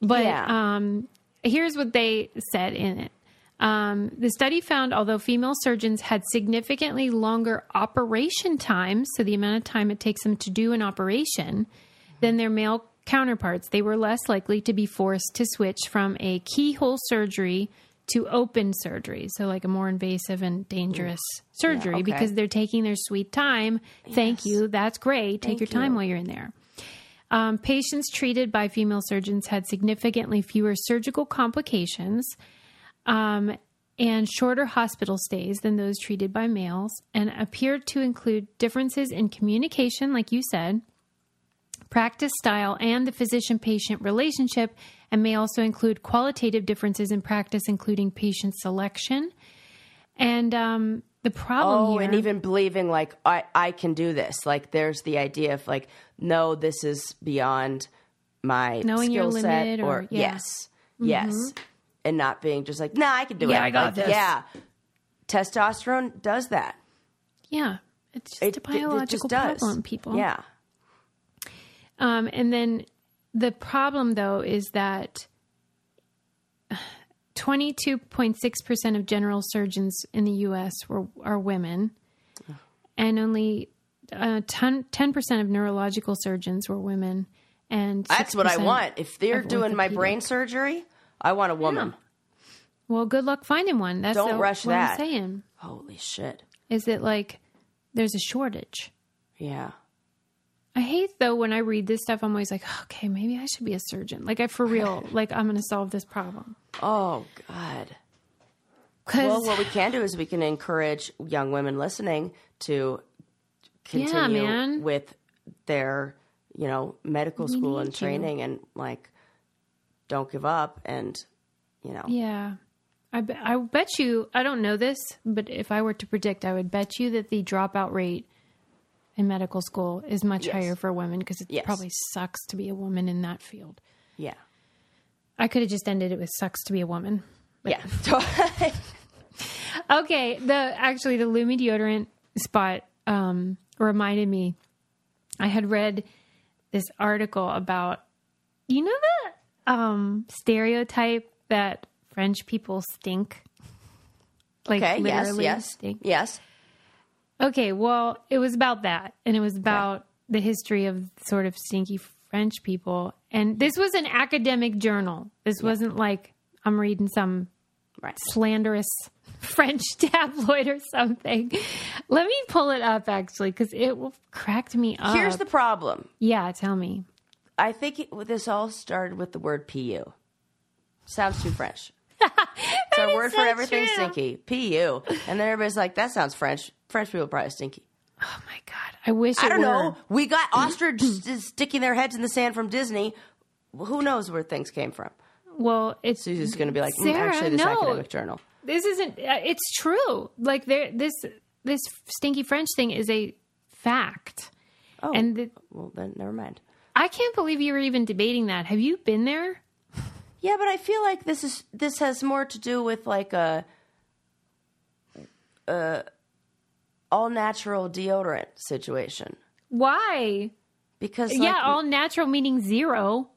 But Yeah. um, here's what they said in it. Um, the study found although female surgeons had significantly longer operation times, so the amount of time it takes them to do an operation, than their male counterparts, they were less likely to be forced to switch from a keyhole surgery to open surgery, so like a more invasive and dangerous surgery, okay. because they're taking their sweet time. Thank you, that's great. Take your time while you're in there. Um, patients treated by female surgeons had significantly fewer surgical complications um, and shorter hospital stays than those treated by males, and appeared to include differences in communication, like you said, practice style, and the physician patient relationship, and may also include qualitative differences in practice, including patient selection. And um, the problem Oh, here. and even believing like I, I can do this. Like there's the idea of like, no, this is beyond my Knowing your skill set. limit or- yeah. Mm-hmm. yes, yes, and not being just like, nah, I can do it. Yeah, I got Like, this. Yeah, testosterone does that. yeah, it's just It, a biological it just does. problem, people. Yeah, Um, and then the problem, though, is that 22.6% of general surgeons in the U.S. were are women, and only uh, 10, percent of neurological surgeons were women. And that's what I want. If they're doing my brain surgery, I want a woman. Well, good luck finding one. That's Don't the- rush what that. I'm saying. Holy shit! Is it like there's a shortage? Yeah. I hate though when I read this stuff. I'm always like, okay, maybe I should be a surgeon. Like I for real, like I'm going to solve this problem. Oh God. Well, what we can do is we can encourage young women listening to continue man. with their, you know, medical school and to. training and like don't give up and, you know. Yeah. I, be, I bet you, I don't know this, but if I were to predict, I would bet you that the dropout rate in medical school is much Yes. higher for women because it Yes. probably sucks to be a woman in that field. Yeah. I could have just ended it with sucks to be a woman. Yeah. Okay, the actually the Lumi deodorant spot um, reminded me. I had read this article about you know the um, stereotype that French people stink. Like okay. Literally Yes. stink. Yes. Okay, well, it was about that, and it was about the history of sort of stinky French people. And this was an academic journal. This wasn't like I'm reading some Right. slanderous French tabloid or something. Let me pull it up actually, because it cracked me up. Here's the problem. yeah, tell me. I think it, this all started with the word "pu." Sounds too French. It's our is word for everything true. stinky. "Pu," and then everybody's like, "That sounds French." French people are probably stinky. Oh my god, I wish I don't were. know. We got ostrich s- sticking their heads in the sand from Disney. Who knows where things came from? Well, it's Susie's going to be like, mm, Sarah, actually, this no. academic journal. this isn't. Uh, it's true. Like there, this this stinky French thing is a fact. Oh, And the, well, then never mind. I can't believe you were even debating that. Have you been there? Yeah, but I feel like this is this has more to do with like a, a all natural deodorant situation Why? because like, yeah, all natural meaning zero.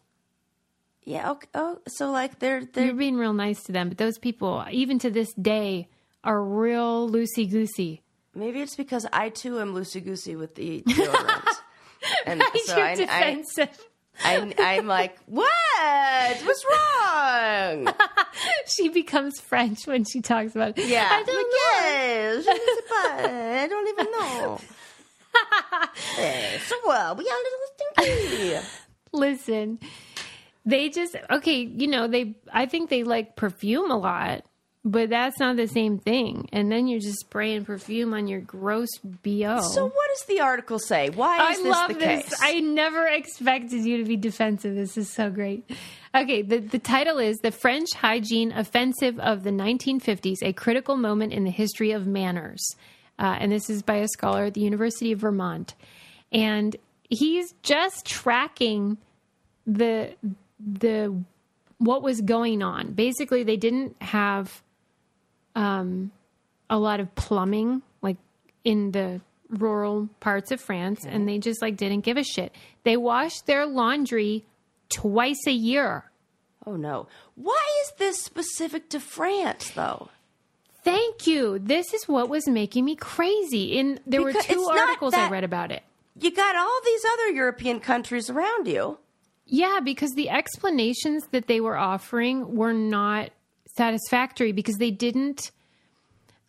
yeah okay, oh so like they're they're You're being real nice to them, but those people, even to this day, are real loosey goosey. maybe it's because I too am loosey goosey with the deodorant, and so You're I, I, defensive. I I'm like what what's wrong? she becomes French when she talks about it. Yeah, I don't like, know. yes, je ne sais pas. I don't even know. Eh, so what? We are a little stinky. Listen, they just okay. You know, they. I think they like perfume a lot, but that's not the same thing. And then you're just spraying perfume on your gross bo. So what does the article say? Why is I this love the this. case? I never expected you to be defensive. This is so great. Okay, the, the title is The French Hygiene Offensive of the 1950s, a critical moment in the history of manners. Uh, and this is by a scholar at the University of Vermont. And he's just tracking the the what was going on. Basically, they didn't have um, a lot of plumbing like in the rural parts of France, and they just like didn't give a shit. They washed their laundry twice a year. oh no. Why is this specific to France though? Thank you. This is what was making me crazy. In there Because were two articles I read about it. You got all these other European countries around you. Yeah, because the explanations that they were offering were not satisfactory because they didn't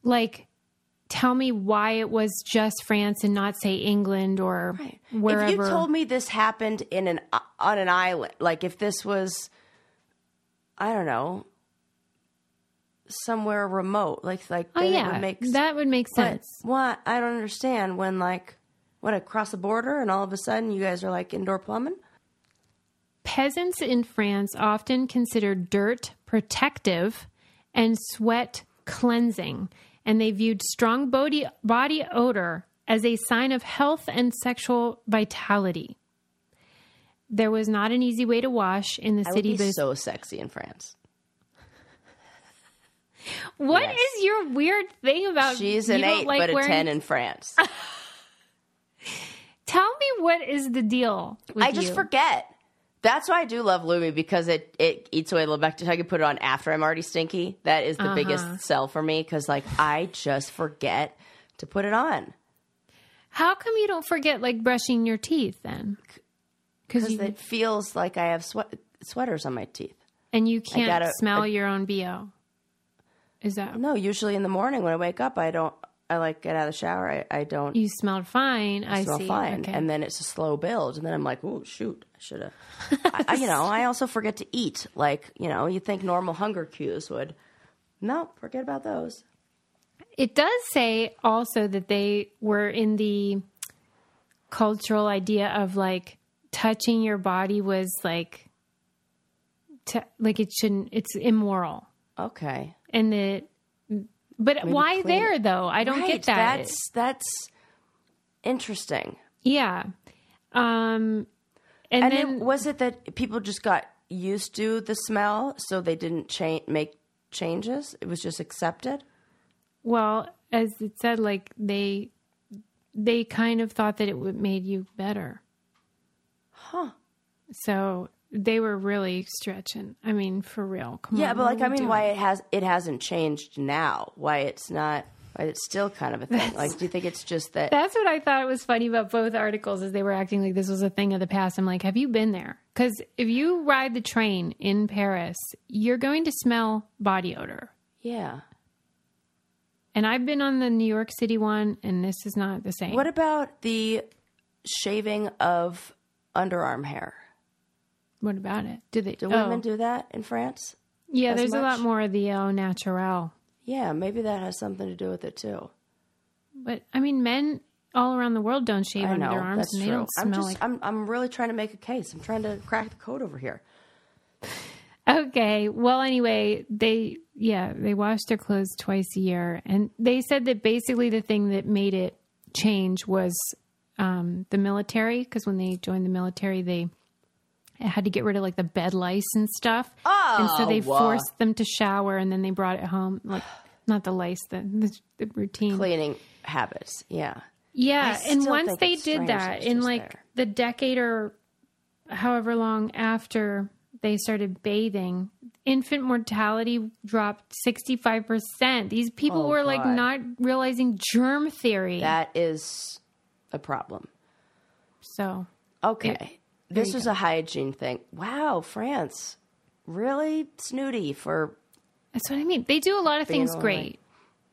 like tell me why it was just France and not say England or wherever. If you told me this happened in an uh, on an island, like if this was, I don't know, somewhere remote, like like oh yeah, would make that would make sense. what I don't understand when like what across the border and all of a sudden you guys are like indoor plumbing. Peasants in France often considered dirt protective and sweat cleansing, and they viewed strong body, body odor as a sign of health and sexual vitality. There was not an easy way to wash in the I would city, be but so sexy in France. What is Yes. your weird thing about She's an eight, like but a ten in France. Tell me what is the deal? With I just you? forget. That's why I do love Lumi because it it eats away a little bit. I can put it on after I'm already stinky. That is the Uh-huh. biggest sell for me because like I just forget to put it on How come you don't forget like brushing your teeth then? Because because you it feels like I have sweat sweaters on my teeth. and you can't gotta- smell I- your own bo. Is that No, usually in the morning when I wake up, I don't. I like get out of the shower. I, I don't you smelled fine? I, smell see. fine, Okay. and then it's a slow build, and then I'm like, oh shoot, I should have. I, I- you know, I also forget to eat. Like you know, you think normal hunger cues would. No, forget about those. It does say also that they were in the cultural idea of like touching your body was like, to, like it shouldn't. It's immoral. Okay, and the but why there though i don't right. get that That's that's interesting. yeah um and, And then it, was it that people just got used to the smell, so they didn't cha- make changes? It was just accepted. well as it said like they they kind of thought that it would made you better Huh. so they were really stretching i mean for real come Yeah, on, but like I mean, doing? why it has it hasn't changed now? Why it's not? Why it's still kind of a thing? Like, do you think it's just that? That's what I thought was funny about both articles is they were acting like this was a thing of the past. I'm like, have you been there? Because if you ride the train in Paris, you're going to smell body odor. yeah. And I've been on the New York City one, and this is not the same. What about the shaving of underarm hair? What about it? Do they? Do oh, women do that in France? yeah, there's a lot more of the au naturel. Yeah, maybe that has something to do with it too. But I mean, men all around the world don't shave I under their arms, and they true. don't I'm smell just, like. I'm, I'm really trying to make a case. I'm trying to crack the code over here. Okay. Well, anyway, they yeah they wash their clothes twice a year, and they said that basically the thing that made it change was um, the military because when they joined the military, they it had to get rid of like the bed lice and stuff. Oh, and so they wow. forced them to shower and then they brought it home. Like, not the lice, the, the, the routine. Cleaning habits. Yeah. Yeah, and once they did that in like there. the decade or however long after they started bathing, infant mortality dropped 65%. These people Oh, were like not realizing germ theory. That is a problem. so, Okay. This was a hygiene thing. Wow, France. Really snooty for that's what I mean. They do a lot of things great.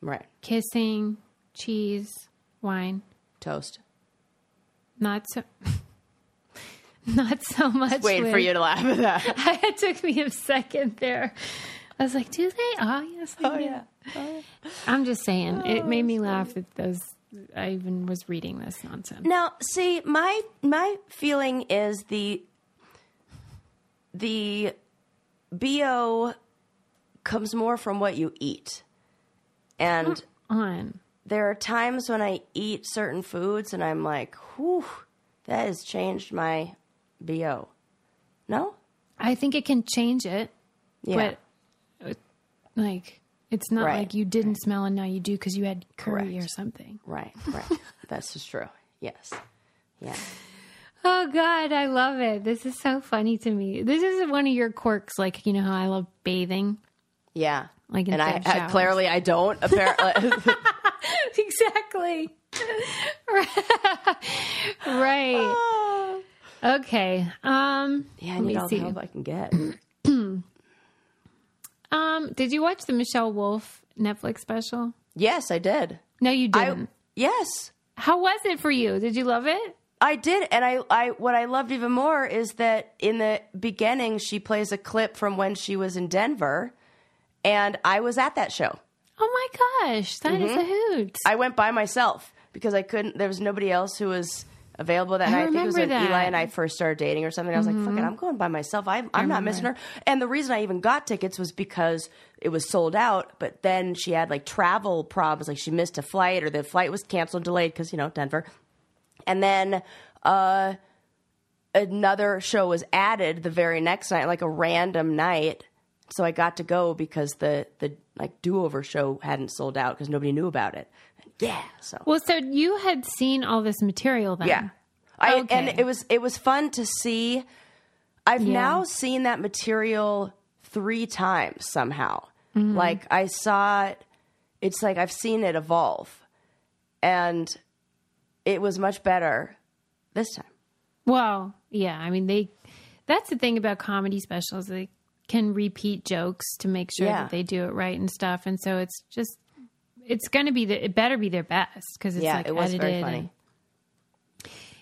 right. Kissing, cheese, wine. Toast. Not so not so much Waiting for you to laugh at that. it took me a second there. I was like, "Do they?" Oh, yes. They Oh, do. Oh, yeah. I'm just saying, it made oh, me laugh at those. I even was reading this nonsense. Now, see, my my feeling is the the bo comes more from what you eat, and On there are times when I eat certain foods and I'm like, "Whew, that has changed my bo." No, I think it can change it, yeah, but uh, like it's not Right. like you didn't smell and now you do because you had curry Correct. or something. right, right. That's just true. Yes, yeah. Oh God, I love it. This is so funny to me. This is one of your quirks, like you know how I love bathing. Yeah. Like and I, I clearly I don't apparently exactly. right. Okay. Um Yeah, I need all see. the help I can get. Um did you watch the Michelle Wolf Netflix special? yes, I did. No, you didn't. yes. How was it for you? Did you love it? I did, and I, I, what I loved even more is that in the beginning, she plays a clip from when she was in Denver, and I was at that show. Oh my gosh, that is Mm-hmm. a hoot. I went by myself because I couldn't. There was nobody else who was available that I night. I think it was when that. Mm-hmm. Eli and I first started dating or something. I was like, "Fuck it, I'm going by myself. I, I'm not missing her." And the reason I even got tickets was because it was sold out. But then she had like travel problems, like she missed a flight or the flight was canceled, delayed because you know Denver. And then uh, another show was added the very next night, like a random night. So I got to go because the the like do over show hadn't sold out because nobody knew about it. Yeah, so well, so you had seen all this material then. yeah, I Okay. and it was it was fun to see. I've Yeah. now seen that material three times somehow. Mm-hmm. Like I saw it. It's like I've seen it evolve, and it was much better this time. Well, yeah. I mean, they. That's the thing about comedy specials; they can repeat jokes to make sure Yeah. that they do it right and stuff. And so it's just, it's going to be the. It better be their best because it's Yeah, like it was edited. very and- funny.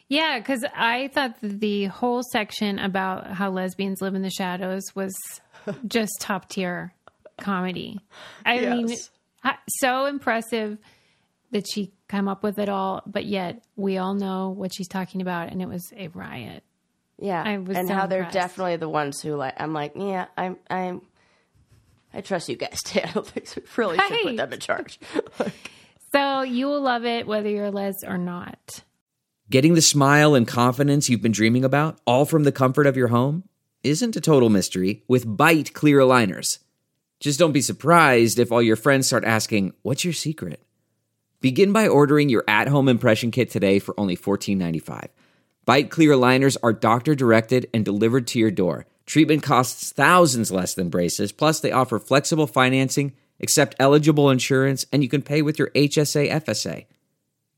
yeah, because I thought the whole section about how lesbians live in the shadows was just top tier comedy. I mean, Yes. ha- so impressive that she come up with it all, but yet we all know what she's talking about, and it was a riot. Yeah, I was and so how they're definitely the ones who like. I'm like, yeah, I'm, I'm. I trust you guys to handle things. We really should put them in charge. So you will love it whether you're les or not. Getting the smile and confidence you've been dreaming about, all from the comfort of your home, isn't a total mystery with Byte Clear Aligners. Just don't be surprised if all your friends start asking, What's your secret? Begin by ordering your at home impression kit today for only $14.95. Byte Clear Aligners are doctor directed and delivered to your door. Treatment costs thousands less than braces, plus, they offer flexible financing, accept eligible insurance, and you can pay with your HSA FSA.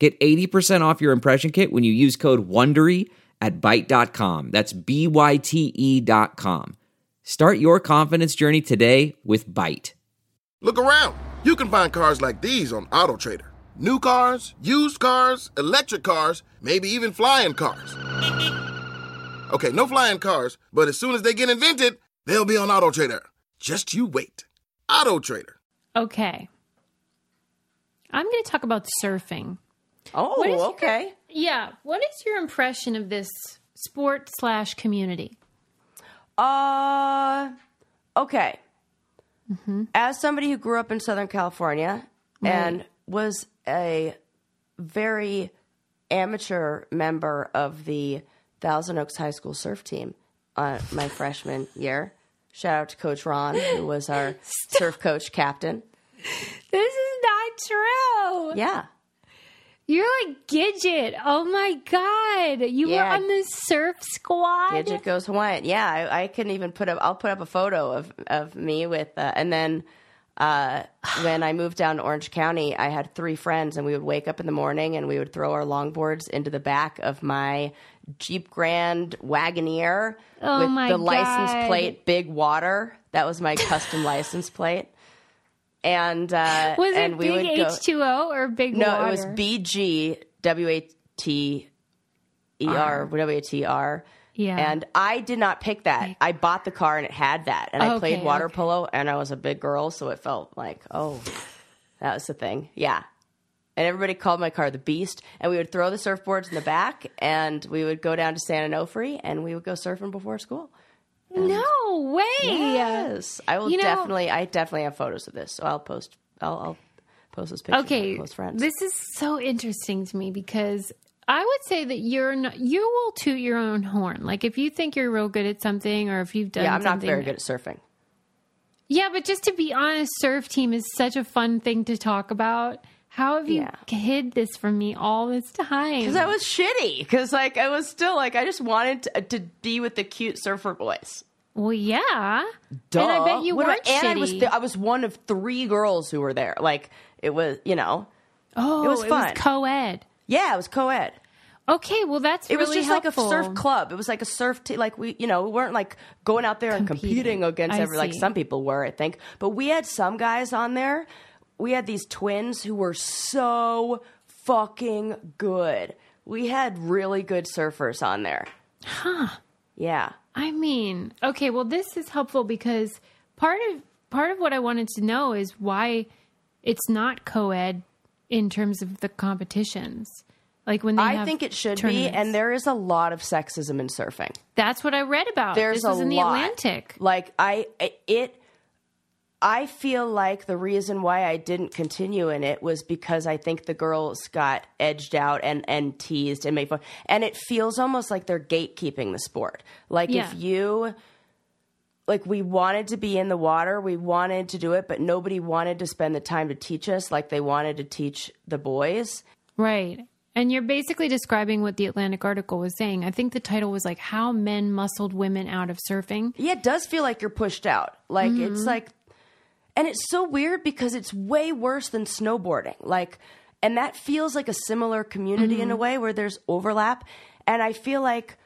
Get 80% off your impression kit when you use code WONDERY at Byte.com. That's B-Y-T-E dot com. Start your confidence journey today with Byte. Look around. You can find cars like these on AutoTrader. New cars, used cars, electric cars, maybe even flying cars. Okay, no flying cars, but as soon as they get invented, they'll be on Auto Trader. Just you wait. Auto Trader. Okay. I'm going to talk about surfing. Oh, What is your- okay. Yeah. What is your impression of this sport slash community? Uh, okay. As somebody who grew up in Southern California and was a very amateur member of the Thousand Oaks High School surf team, uh, my freshman year. Shout out to Coach Ron, who was our surf coach captain. This is not true. Yeah. You're like Gidget. Oh my god. You were on the surf squad. Gidget goes Hawaiian. Yeah, I, I couldn't even put up. I'll put up a photo of of me with, uh, and then uh, when I moved down to Orange County, I had three friends, and we would wake up in the morning and we would throw our longboards into the back of my Jeep Grand Wagoneer Oh with the license plate Big Water. That was my custom license plate. And uh, Was and it we big H two O or big Water? no, water? it was BG W A T E R W A T R. Yeah. And I did not pick that. I bought the car and it had that. And I Okay, played water okay. polo and I was a big girl, so it felt like, oh, that was the thing. Yeah. And everybody called my car the Beast. And we would throw the surfboards in the back and we would go down to San Onofre and we would go surfing before school. no way. Yes. I will You know- definitely, I definitely have photos of this. So I'll post, I'll, I'll post those pictures. Okay, close friends. this is so interesting to me because I would say that you're not, you will toot your own horn. Like if you think you're real good at something, or if you've done, yeah, I'm not very good at surfing. Yeah, but just to be honest, surf team is such a fun thing to talk about. How have you Yeah. hid this from me all this time? Because I was shitty. Because like I was still like I just wanted to, to be with the cute surfer boys. well, yeah, Duh. and I bet you What weren't about- and I was th- I was one of three girls who were there. Like it was, you know, oh, it was fun. co-ed. yeah, it was co-ed. Okay, well that's It was just helpful. like a surf club. It was like a surf team. Like we, you know, we weren't like going out there and Competing. competing against I every like some people were, I think. But we had some guys on there. We had these twins who were so fucking good. We had really good surfers on there. Huh. Yeah. I mean, okay, well this is helpful because part of part of what I wanted to know is why it's not co-ed in terms of the competitions. Like when they I think it should be, and there is a lot of sexism in surfing. that's what I read about. There's this was in the lot. Atlantic. Like I, it. I feel like the reason why I didn't continue in it was because I think the girls got edged out and, and teased and made fun. And it feels almost like they're gatekeeping the sport. Like Yeah. if you, like we wanted to be in the water, we wanted to do it, but nobody wanted to spend the time to teach us like they wanted to teach the boys. Right. And you're basically describing what the Atlantic article was saying. I think the title was like How Men Muscled Women Out of Surfing. Yeah, it does feel like you're pushed out. Like Mm-hmm. it's like, and it's so weird because it's way worse than snowboarding. Like, and that feels like a similar community Mm-hmm. in a way where there's overlap. And I feel like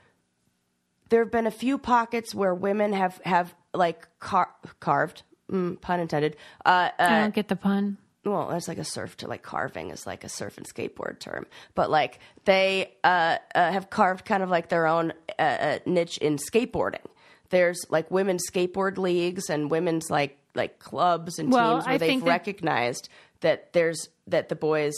there have been a few pockets where women have have like car- carved, mm, pun intended. Uh, uh, I don't get the pun. well, there's like a surf to like carving is like a surf and skateboard term, but like they uh, uh, have carved kind of like their own uh, uh, niche in skateboarding. There's like women's skateboard leagues and women's like like clubs and Well, teams where I they've think that- recognized that there's that the boys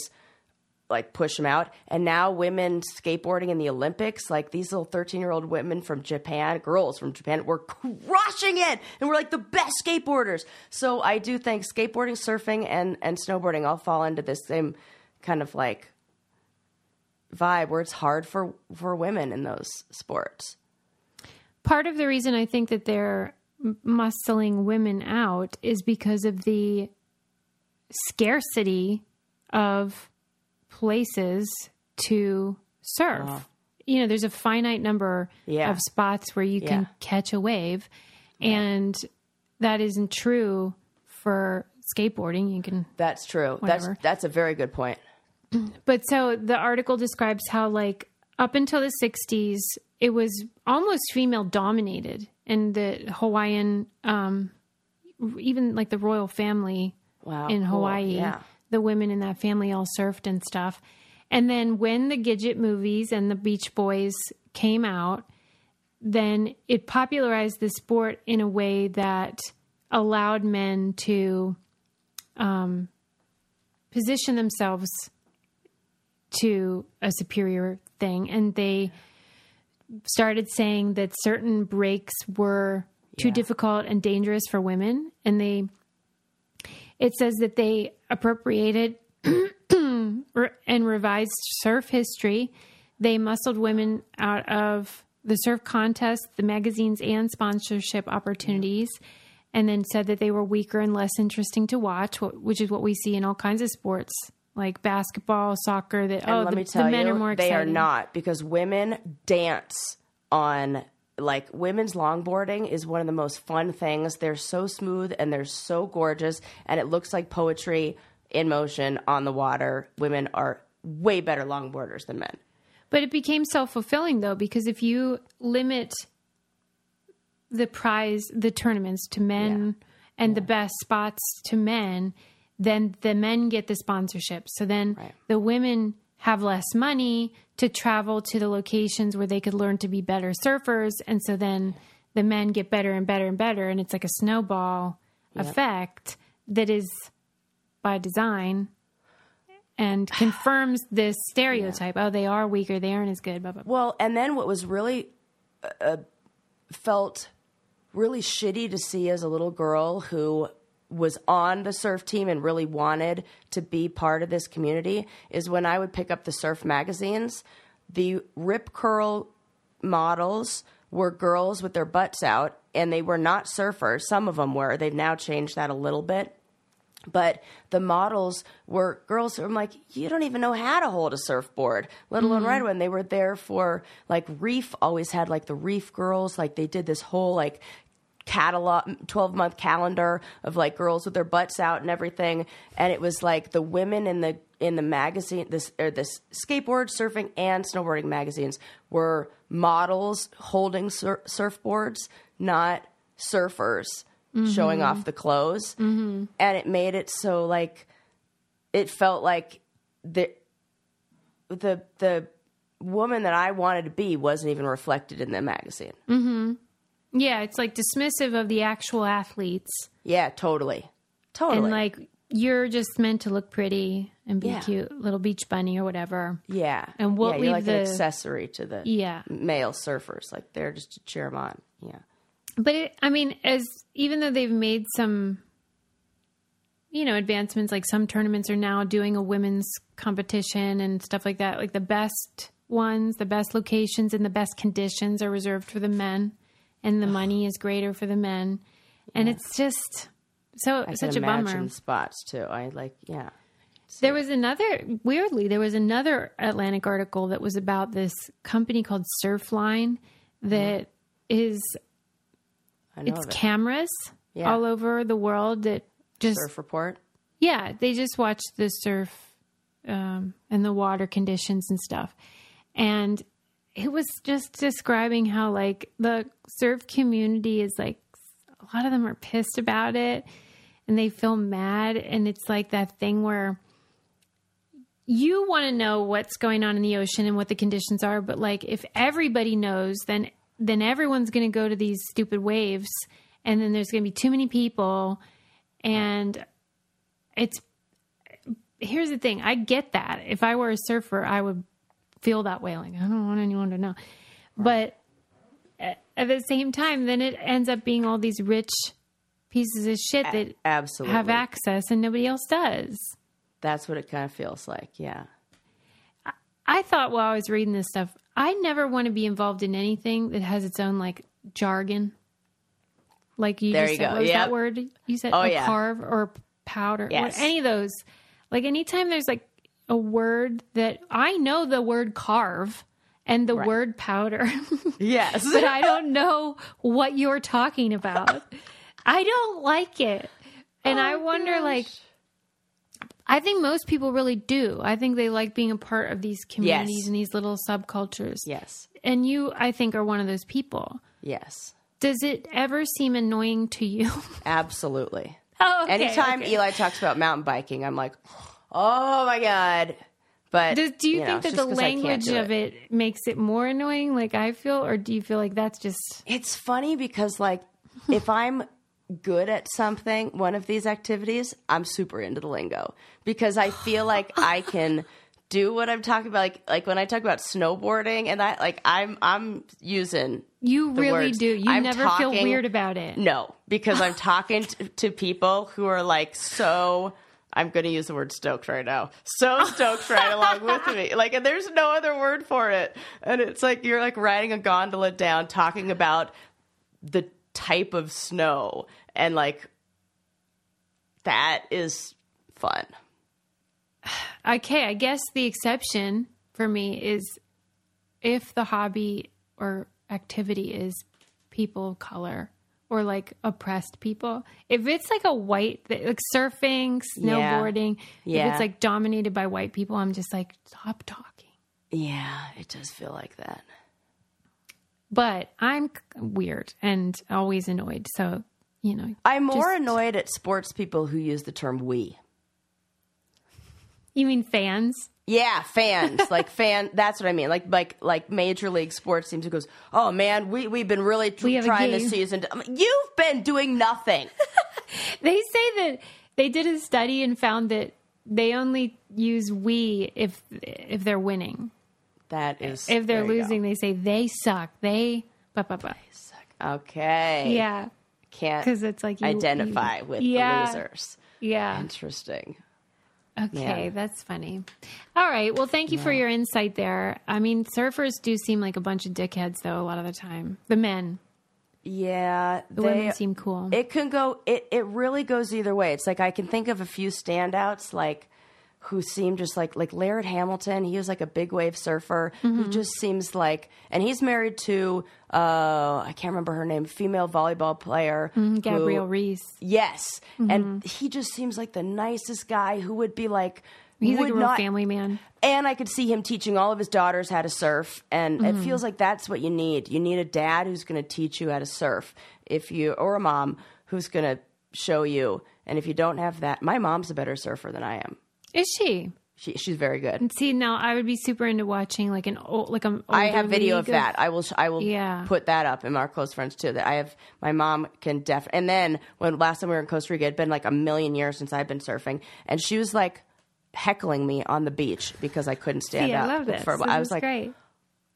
like push them out. And now women skateboarding in the olympics like these little 13 year old women from japan girls from japan were crushing it! And we're like the best skateboarders! So i do think skateboarding surfing and and snowboarding all fall into this same kind of like vibe where it's hard for for women in those sports. Part of the reason I think that they're muscling women out is because of the scarcity of places to surf. You know, there's a finite number Yeah. of spots where you can Yeah. catch a wave, and that isn't true for skateboarding. You can that's true Whatever. that's that's a very good point But so the article describes how, like, up until the 60s, it was almost female dominated. And the Hawaiian, um, even like the royal family Wow, in cool. Hawaii, Yeah. the women in that family all surfed and stuff. And then when the Gidget movies and the Beach Boys came out, then it popularized the sport in a way that allowed men to um, position themselves to a superior thing. And they started saying that certain breaks were too Yeah. difficult and dangerous for women. And they, it says that they appropriated and revised surf history. They muscled women out of the surf contest, the magazines, and sponsorship opportunities, and then said that they were weaker and less interesting to watch, which is what we see in all kinds of sports like basketball, soccer. That And oh, let the, me tell the men you, are more they exciting. are not because women dance on like women's longboarding is one of the most fun things. They're so smooth and they're so gorgeous, and it looks like poetry in motion on the water. Women are way better longboarders than men. But it became self fulfilling though, because if you limit the prize, the tournaments to men and the best spots to men, then the men get the sponsorship. So then Right. the women have less money to travel to the locations where they could learn to be better surfers. And so then the men get better and better and better. And it's like a snowball effect that is by design and confirms this stereotype. Oh, they are weaker. They aren't as good. Blah, blah, blah. Well, and then what was really uh, felt really shitty to see as a little girl who was on the surf team and really wanted to be part of this community is when I would pick up the surf magazines, the rip curl models were girls with their butts out and they were not surfers. Some of them were. They've now changed that a little bit but the models were girls who I'm like, you don't even know how to hold a surfboard, let alone mm-hmm. ride one. They were there for like Reef always had like the Reef girls, like they did this whole like catalog 12 month calendar of like girls with their butts out and everything. And it was like the women in the in the magazine this or this skateboard surfing and snowboarding magazines were models holding sur- surfboards not surfers showing mm-hmm. off the clothes. Mm-hmm. And it made it so like it felt like the the the woman that I wanted to be wasn't even reflected in the magazine. Mm-hmm. Yeah, it's like dismissive of the actual athletes. Yeah, totally. Totally. And like, you're just meant to look pretty and be Yeah. a cute little beach bunny or whatever. yeah. and we'll yeah, leave like the- an accessory to the Yeah. male surfers. Like they're just to cheer them on. Yeah. But it, I mean, as even though they've made some, you know, advancements, like some tournaments are now doing a women's competition and stuff like that. Like the best ones, the best locations, and the best conditions are reserved for the men, and the money is greater for the men. And it's just so I such a bummer. spots too. I like yeah. There was another weirdly, there was another Atlantic article that was about this company called Surfline that is I know it's it. cameras Yeah. all over the world that just Surf report. yeah they just watch the surf um, and the water conditions and stuff and it was just describing how like the surf community is like a lot of them are pissed about it and they feel mad. And it's like that thing where you want to know what's going on in the ocean and what the conditions are. But like if everybody knows then then everyone's going to go to these stupid waves and then there's going to be too many people. And it's here's the thing. I get that. If i were a surfer i would feel that way like i don't want anyone to know but at, at the same time then it ends up being all these rich pieces of shit that Absolutely. have access and nobody else does That's what it kind of feels like. Yeah. I thought while I was reading this stuff, I never want to be involved in anything that has its own like jargon. Like you There just you said, go. what was Yep. that word you said? Oh, a yeah. carve or powder. Yes. any of those. Like anytime there's like a word that I know the word carve and the word powder, Yes. but I don't know what you're talking about. I don't like it. And oh I wonder like I think most people really do. I think they like being a part of these communities Yes. and these little subcultures. yes. And you, I think, are one of those people. Yes. Does it ever seem annoying to you? Absolutely. oh, okay, Anytime okay. Eli talks about mountain biking, I'm like, oh Oh my god. But Does, do you, know, think it's that the just 'cause I can't language of it makes it more annoying, like I feel, or do you feel like that's just It's funny because like if I'm good at something, one of these activities, I'm super into the lingo because I feel like I can do what I'm talking about. Like like when I talk about snowboarding and that, like I'm I'm using you really words. do? You I'm never feel weird about it. No, because I'm talking to, to people who are like so I'm going to use the word stoked right now. So stoked right along with me. Like, and there's no other word for it. And it's like you're like riding a gondola down, talking about the type of snow, and like that is fun. Okay, I guess the exception for me is if the hobby or activity is people of color or like oppressed people. If it's like a white, like surfing, snowboarding, Yeah. if it's like dominated by white people, I'm just like, stop talking. Yeah, it does feel like that. But I'm weird and always annoyed. So, you know, I'm more Just- annoyed at sports people who use the term we. you mean fans? Yeah, fans like fan. That's what I mean. Like like like Major League Sports teams who goes, oh man, we we've been really tr- We trying this season. to-" I'm like, You've been doing nothing. They say that they did a study and found that they only use we if if they're winning. That is If they're you go. losing, they say they suck. They blah blah blah. Okay. Yeah, Can't because it's like you, identify you- with yeah, the losers. Yeah. Interesting. Okay, Yeah. that's funny. All right. Well, thank you for your insight there. I mean, surfers do seem like a bunch of dickheads, though. A lot of the time, the men, Yeah, the they, women seem cool. It can go. It it really goes either way. It's like I can think of a few standouts, like who seemed just like like Laird Hamilton. He was like a big wave surfer Mm-hmm. who just seems like, and he's married to uh I can't remember her name, female volleyball player, Mm-hmm. Gabrielle Reece. Yes, and he just seems like the nicest guy who would be like. He's like a real not- family man. and I could see him teaching all of his daughters how to surf. And Mm-hmm. it feels like that's what you need. You need a dad who's going to teach you how to surf. If you, or a mom who's going to show you. And if you don't have that, my mom's a better surfer than I am. Is she? She, she's very good. See, now I would be super into watching like an old, like a. I have video of that. I will. I will Yeah. put that up in our close friends too. That I have. My mom can def. And then when last time we were in Costa Rica, it'd been like a million years since I'd been surfing, and she was like heckling me on the beach because I couldn't stand See, up. I love this. For, This I was like, great.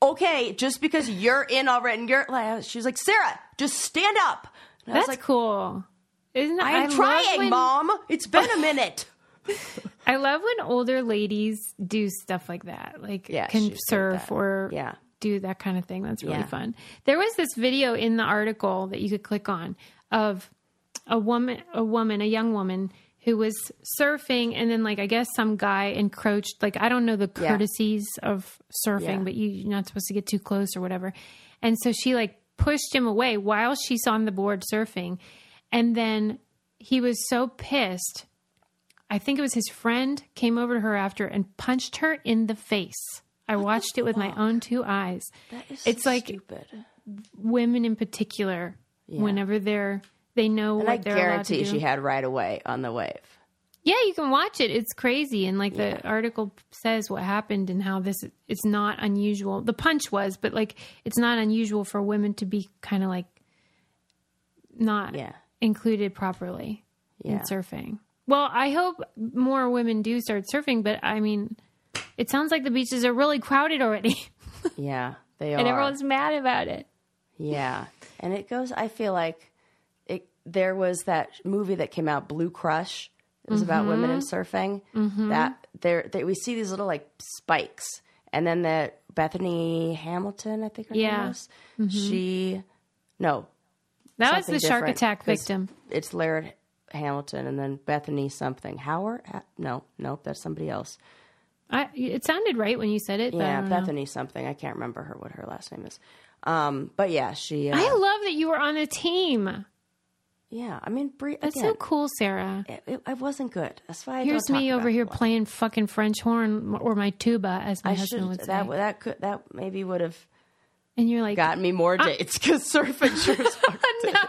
okay, just because you're in already, and you're like, she was like, Sarah, just stand up. And I was That's like, cool. Isn't that, I'm I trying, when- mom. It's been a minute. I love when older ladies do stuff like that, like Yeah, can surf or Yeah. do that kind of thing. That's really Yeah. fun. There was this video in the article that you could click on of a woman, a woman, a young woman who was surfing, and then like I guess some guy encroached. Like I don't know the Yeah. courtesies of surfing, Yeah. but you, you're not supposed to get too close or whatever. And so she like pushed him away while she's on the board surfing, and then he was so pissed I think it was his friend came over to her after and punched her in the face. I watched it with my own two eyes. it's so like stupid. women in particular, whenever they're they know And what I they're guarantee she had right away on the wave. yeah, you can watch it. It's crazy, and like the article says what happened and how this it's not unusual. The punch was, but like it's not unusual for women to be kind of like not Yeah. included properly Yeah. in surfing. Well, I hope more women do start surfing, but I mean, it sounds like the beaches are really crowded already, Yeah, they are. and everyone's mad about it. Yeah, and it goes. I feel like it. There was that movie that came out, Blue Crush. It was about women mm-hmm. in surfing. Mm-hmm. That there, they, we see these little like spikes, and then the Bethany Hamilton, I think her Yeah. name was. Mm-hmm. She, no, That was the shark attack victim. It's Laird Hamilton, and then Bethany something. Howard? No, nope, that's somebody else. I, it sounded right when you said it. Yeah, don't know. Bethany something. I can't remember her what her last name is. Um, but yeah, she. Uh, I love that you were on the team. yeah, I mean, Brie, That's again, so cool, Sarah. it, it, it wasn't good. That's why I Here's me over here playing fucking French horn or my tuba, as my I husband should would say. that that could that maybe would have and you're like, got me more dates because surfing sure as no.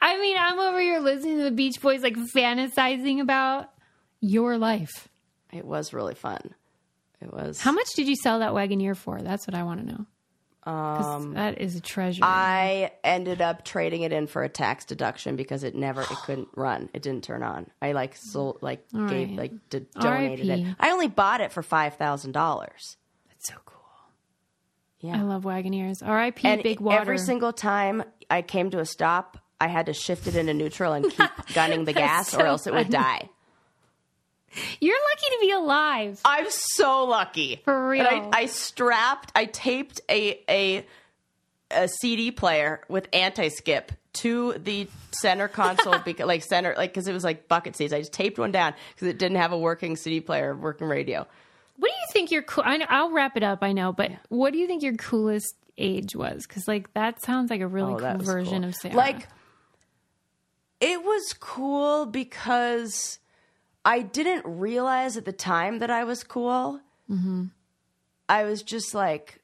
I mean, I'm over here listening to the Beach Boys, like fantasizing about your life. It was really fun. It was. How much did you sell that Wagoneer for? That's what I want to know. 'Cause that is a treasure. Um, I ended up trading it in for a tax deduction because it never it couldn't run. It didn't turn on. I like sold like gave right. like d- donated it. I only bought it for five thousand dollars. That's so cool. Yeah. I love Wagoneers. R.I.P. and Big Water. every single time I came to a stop, I had to shift it into neutral and keep gunning the gas, or else it would die. You're lucky to be alive. I'm so lucky. For real. I, I strapped, I taped a a a CD player with anti-skip to the center console, because, like center, like because it was like bucket seats. I just taped one down because it didn't have a working CD player, working radio. What do you think your cool? I know, I'll wrap it up. I know, but what do you think your coolest age was? Because like that sounds like a really Oh, cool version cool. of Sarah. Like, it was cool because I didn't realize at the time that I was cool. Mm-hmm. I was just like,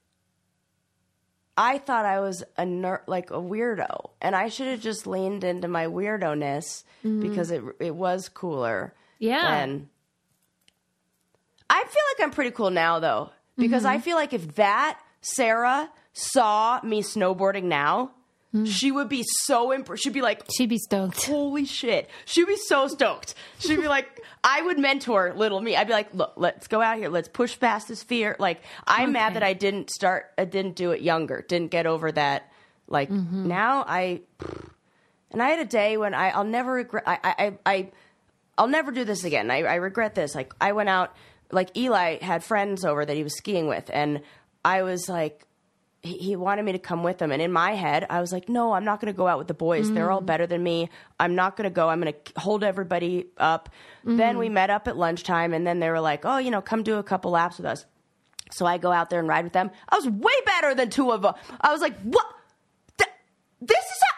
I thought I was a ner- like a weirdo, and I should have just leaned into my weirdo ness because it it was cooler. Yeah. And I feel like I'm pretty cool now, though, because I mm-hmm. feel like if that Sarah saw me snowboarding now, hmm. she would be so impressed. She'd be like, she'd be stoked. holy shit. She'd be so stoked. She'd be like, I would mentor little me. I'd be like, look, let's go out here. Let's push past this fear. Like, I'm mad that I didn't start, I didn't do it younger, didn't get over that. Like, mm-hmm. now I, and I had a day when I, I'll never regret, I, I, I, I I'll never do this again. I, I regret this. Like, I went out, like, Eli had friends over that he was skiing with, and I was like, he wanted me to come with him. And in my head, I was like, no, I'm not going to go out with the boys. They're all mm. better than me. I'm not going to go. I'm going to hold everybody up. Then we mm-hmm. met up at lunchtime, and then they were like, oh, you know, come do a couple laps with us. So I go out there and ride with them. I was way better than two of them. I was like, what? Th- this is. Way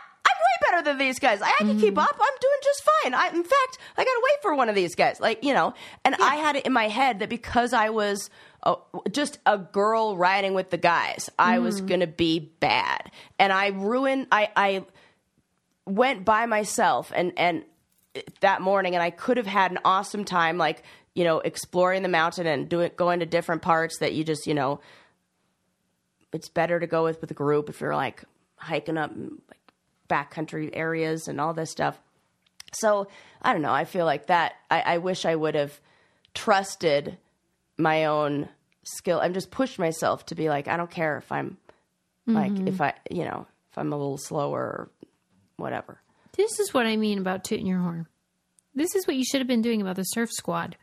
better than these guys. I, I can keep mm. up. I'm doing just fine. I, in fact, I got to wait for one of these guys. Like, you know, and I had it in my head that because I was uh, just a girl riding with the guys, I was mm. going to be bad. And I ruined, I, I went by myself and, and that morning and I could have had an awesome time, like, you know, exploring the mountain and doing, going to different parts that you just, you know, it's better to go with with a group if you're like hiking up mm, like backcountry areas and all this stuff. So I don't know. I feel like that. I, I wish I would have trusted my own skill and just pushed myself to be like, I don't care if I'm like mm-hmm. if I you know if I'm a little slower or whatever. This is what I mean about tooting your horn. This is what you should have been doing about the surf squad.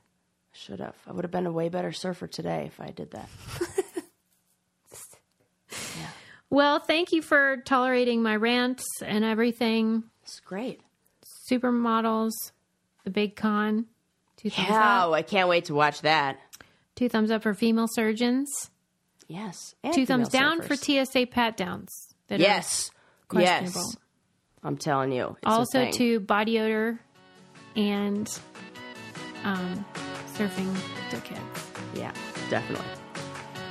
Should have. I would have been a way better surfer today if I did that. Well, thank you for tolerating my rants and everything. It's great. Supermodels, the big Conn. Two thumbs Wow, up. I can't wait to watch that. Two thumbs up for female surgeons. Yes. Two thumbs female down for. TSA pat downs. Yes. questionable. Yes. I'm telling you. It's Also to body odor and um, surfing dickheads. Yeah, definitely.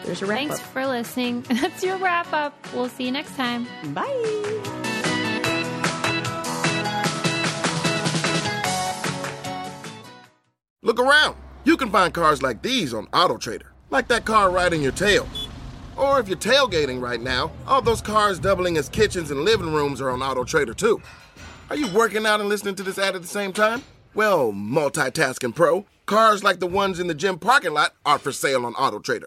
There's a wrap Thanks for listening. That's your wrap up. We'll see you next time. Bye. Look around. You can find cars like these on AutoTrader, like that car riding your tail. Or if you're tailgating right now, all those cars doubling as kitchens and living rooms are on AutoTrader too. Are you working out and listening to this ad at the same time? Well, multitasking pro, cars like the ones in the gym parking lot are for sale on AutoTrader.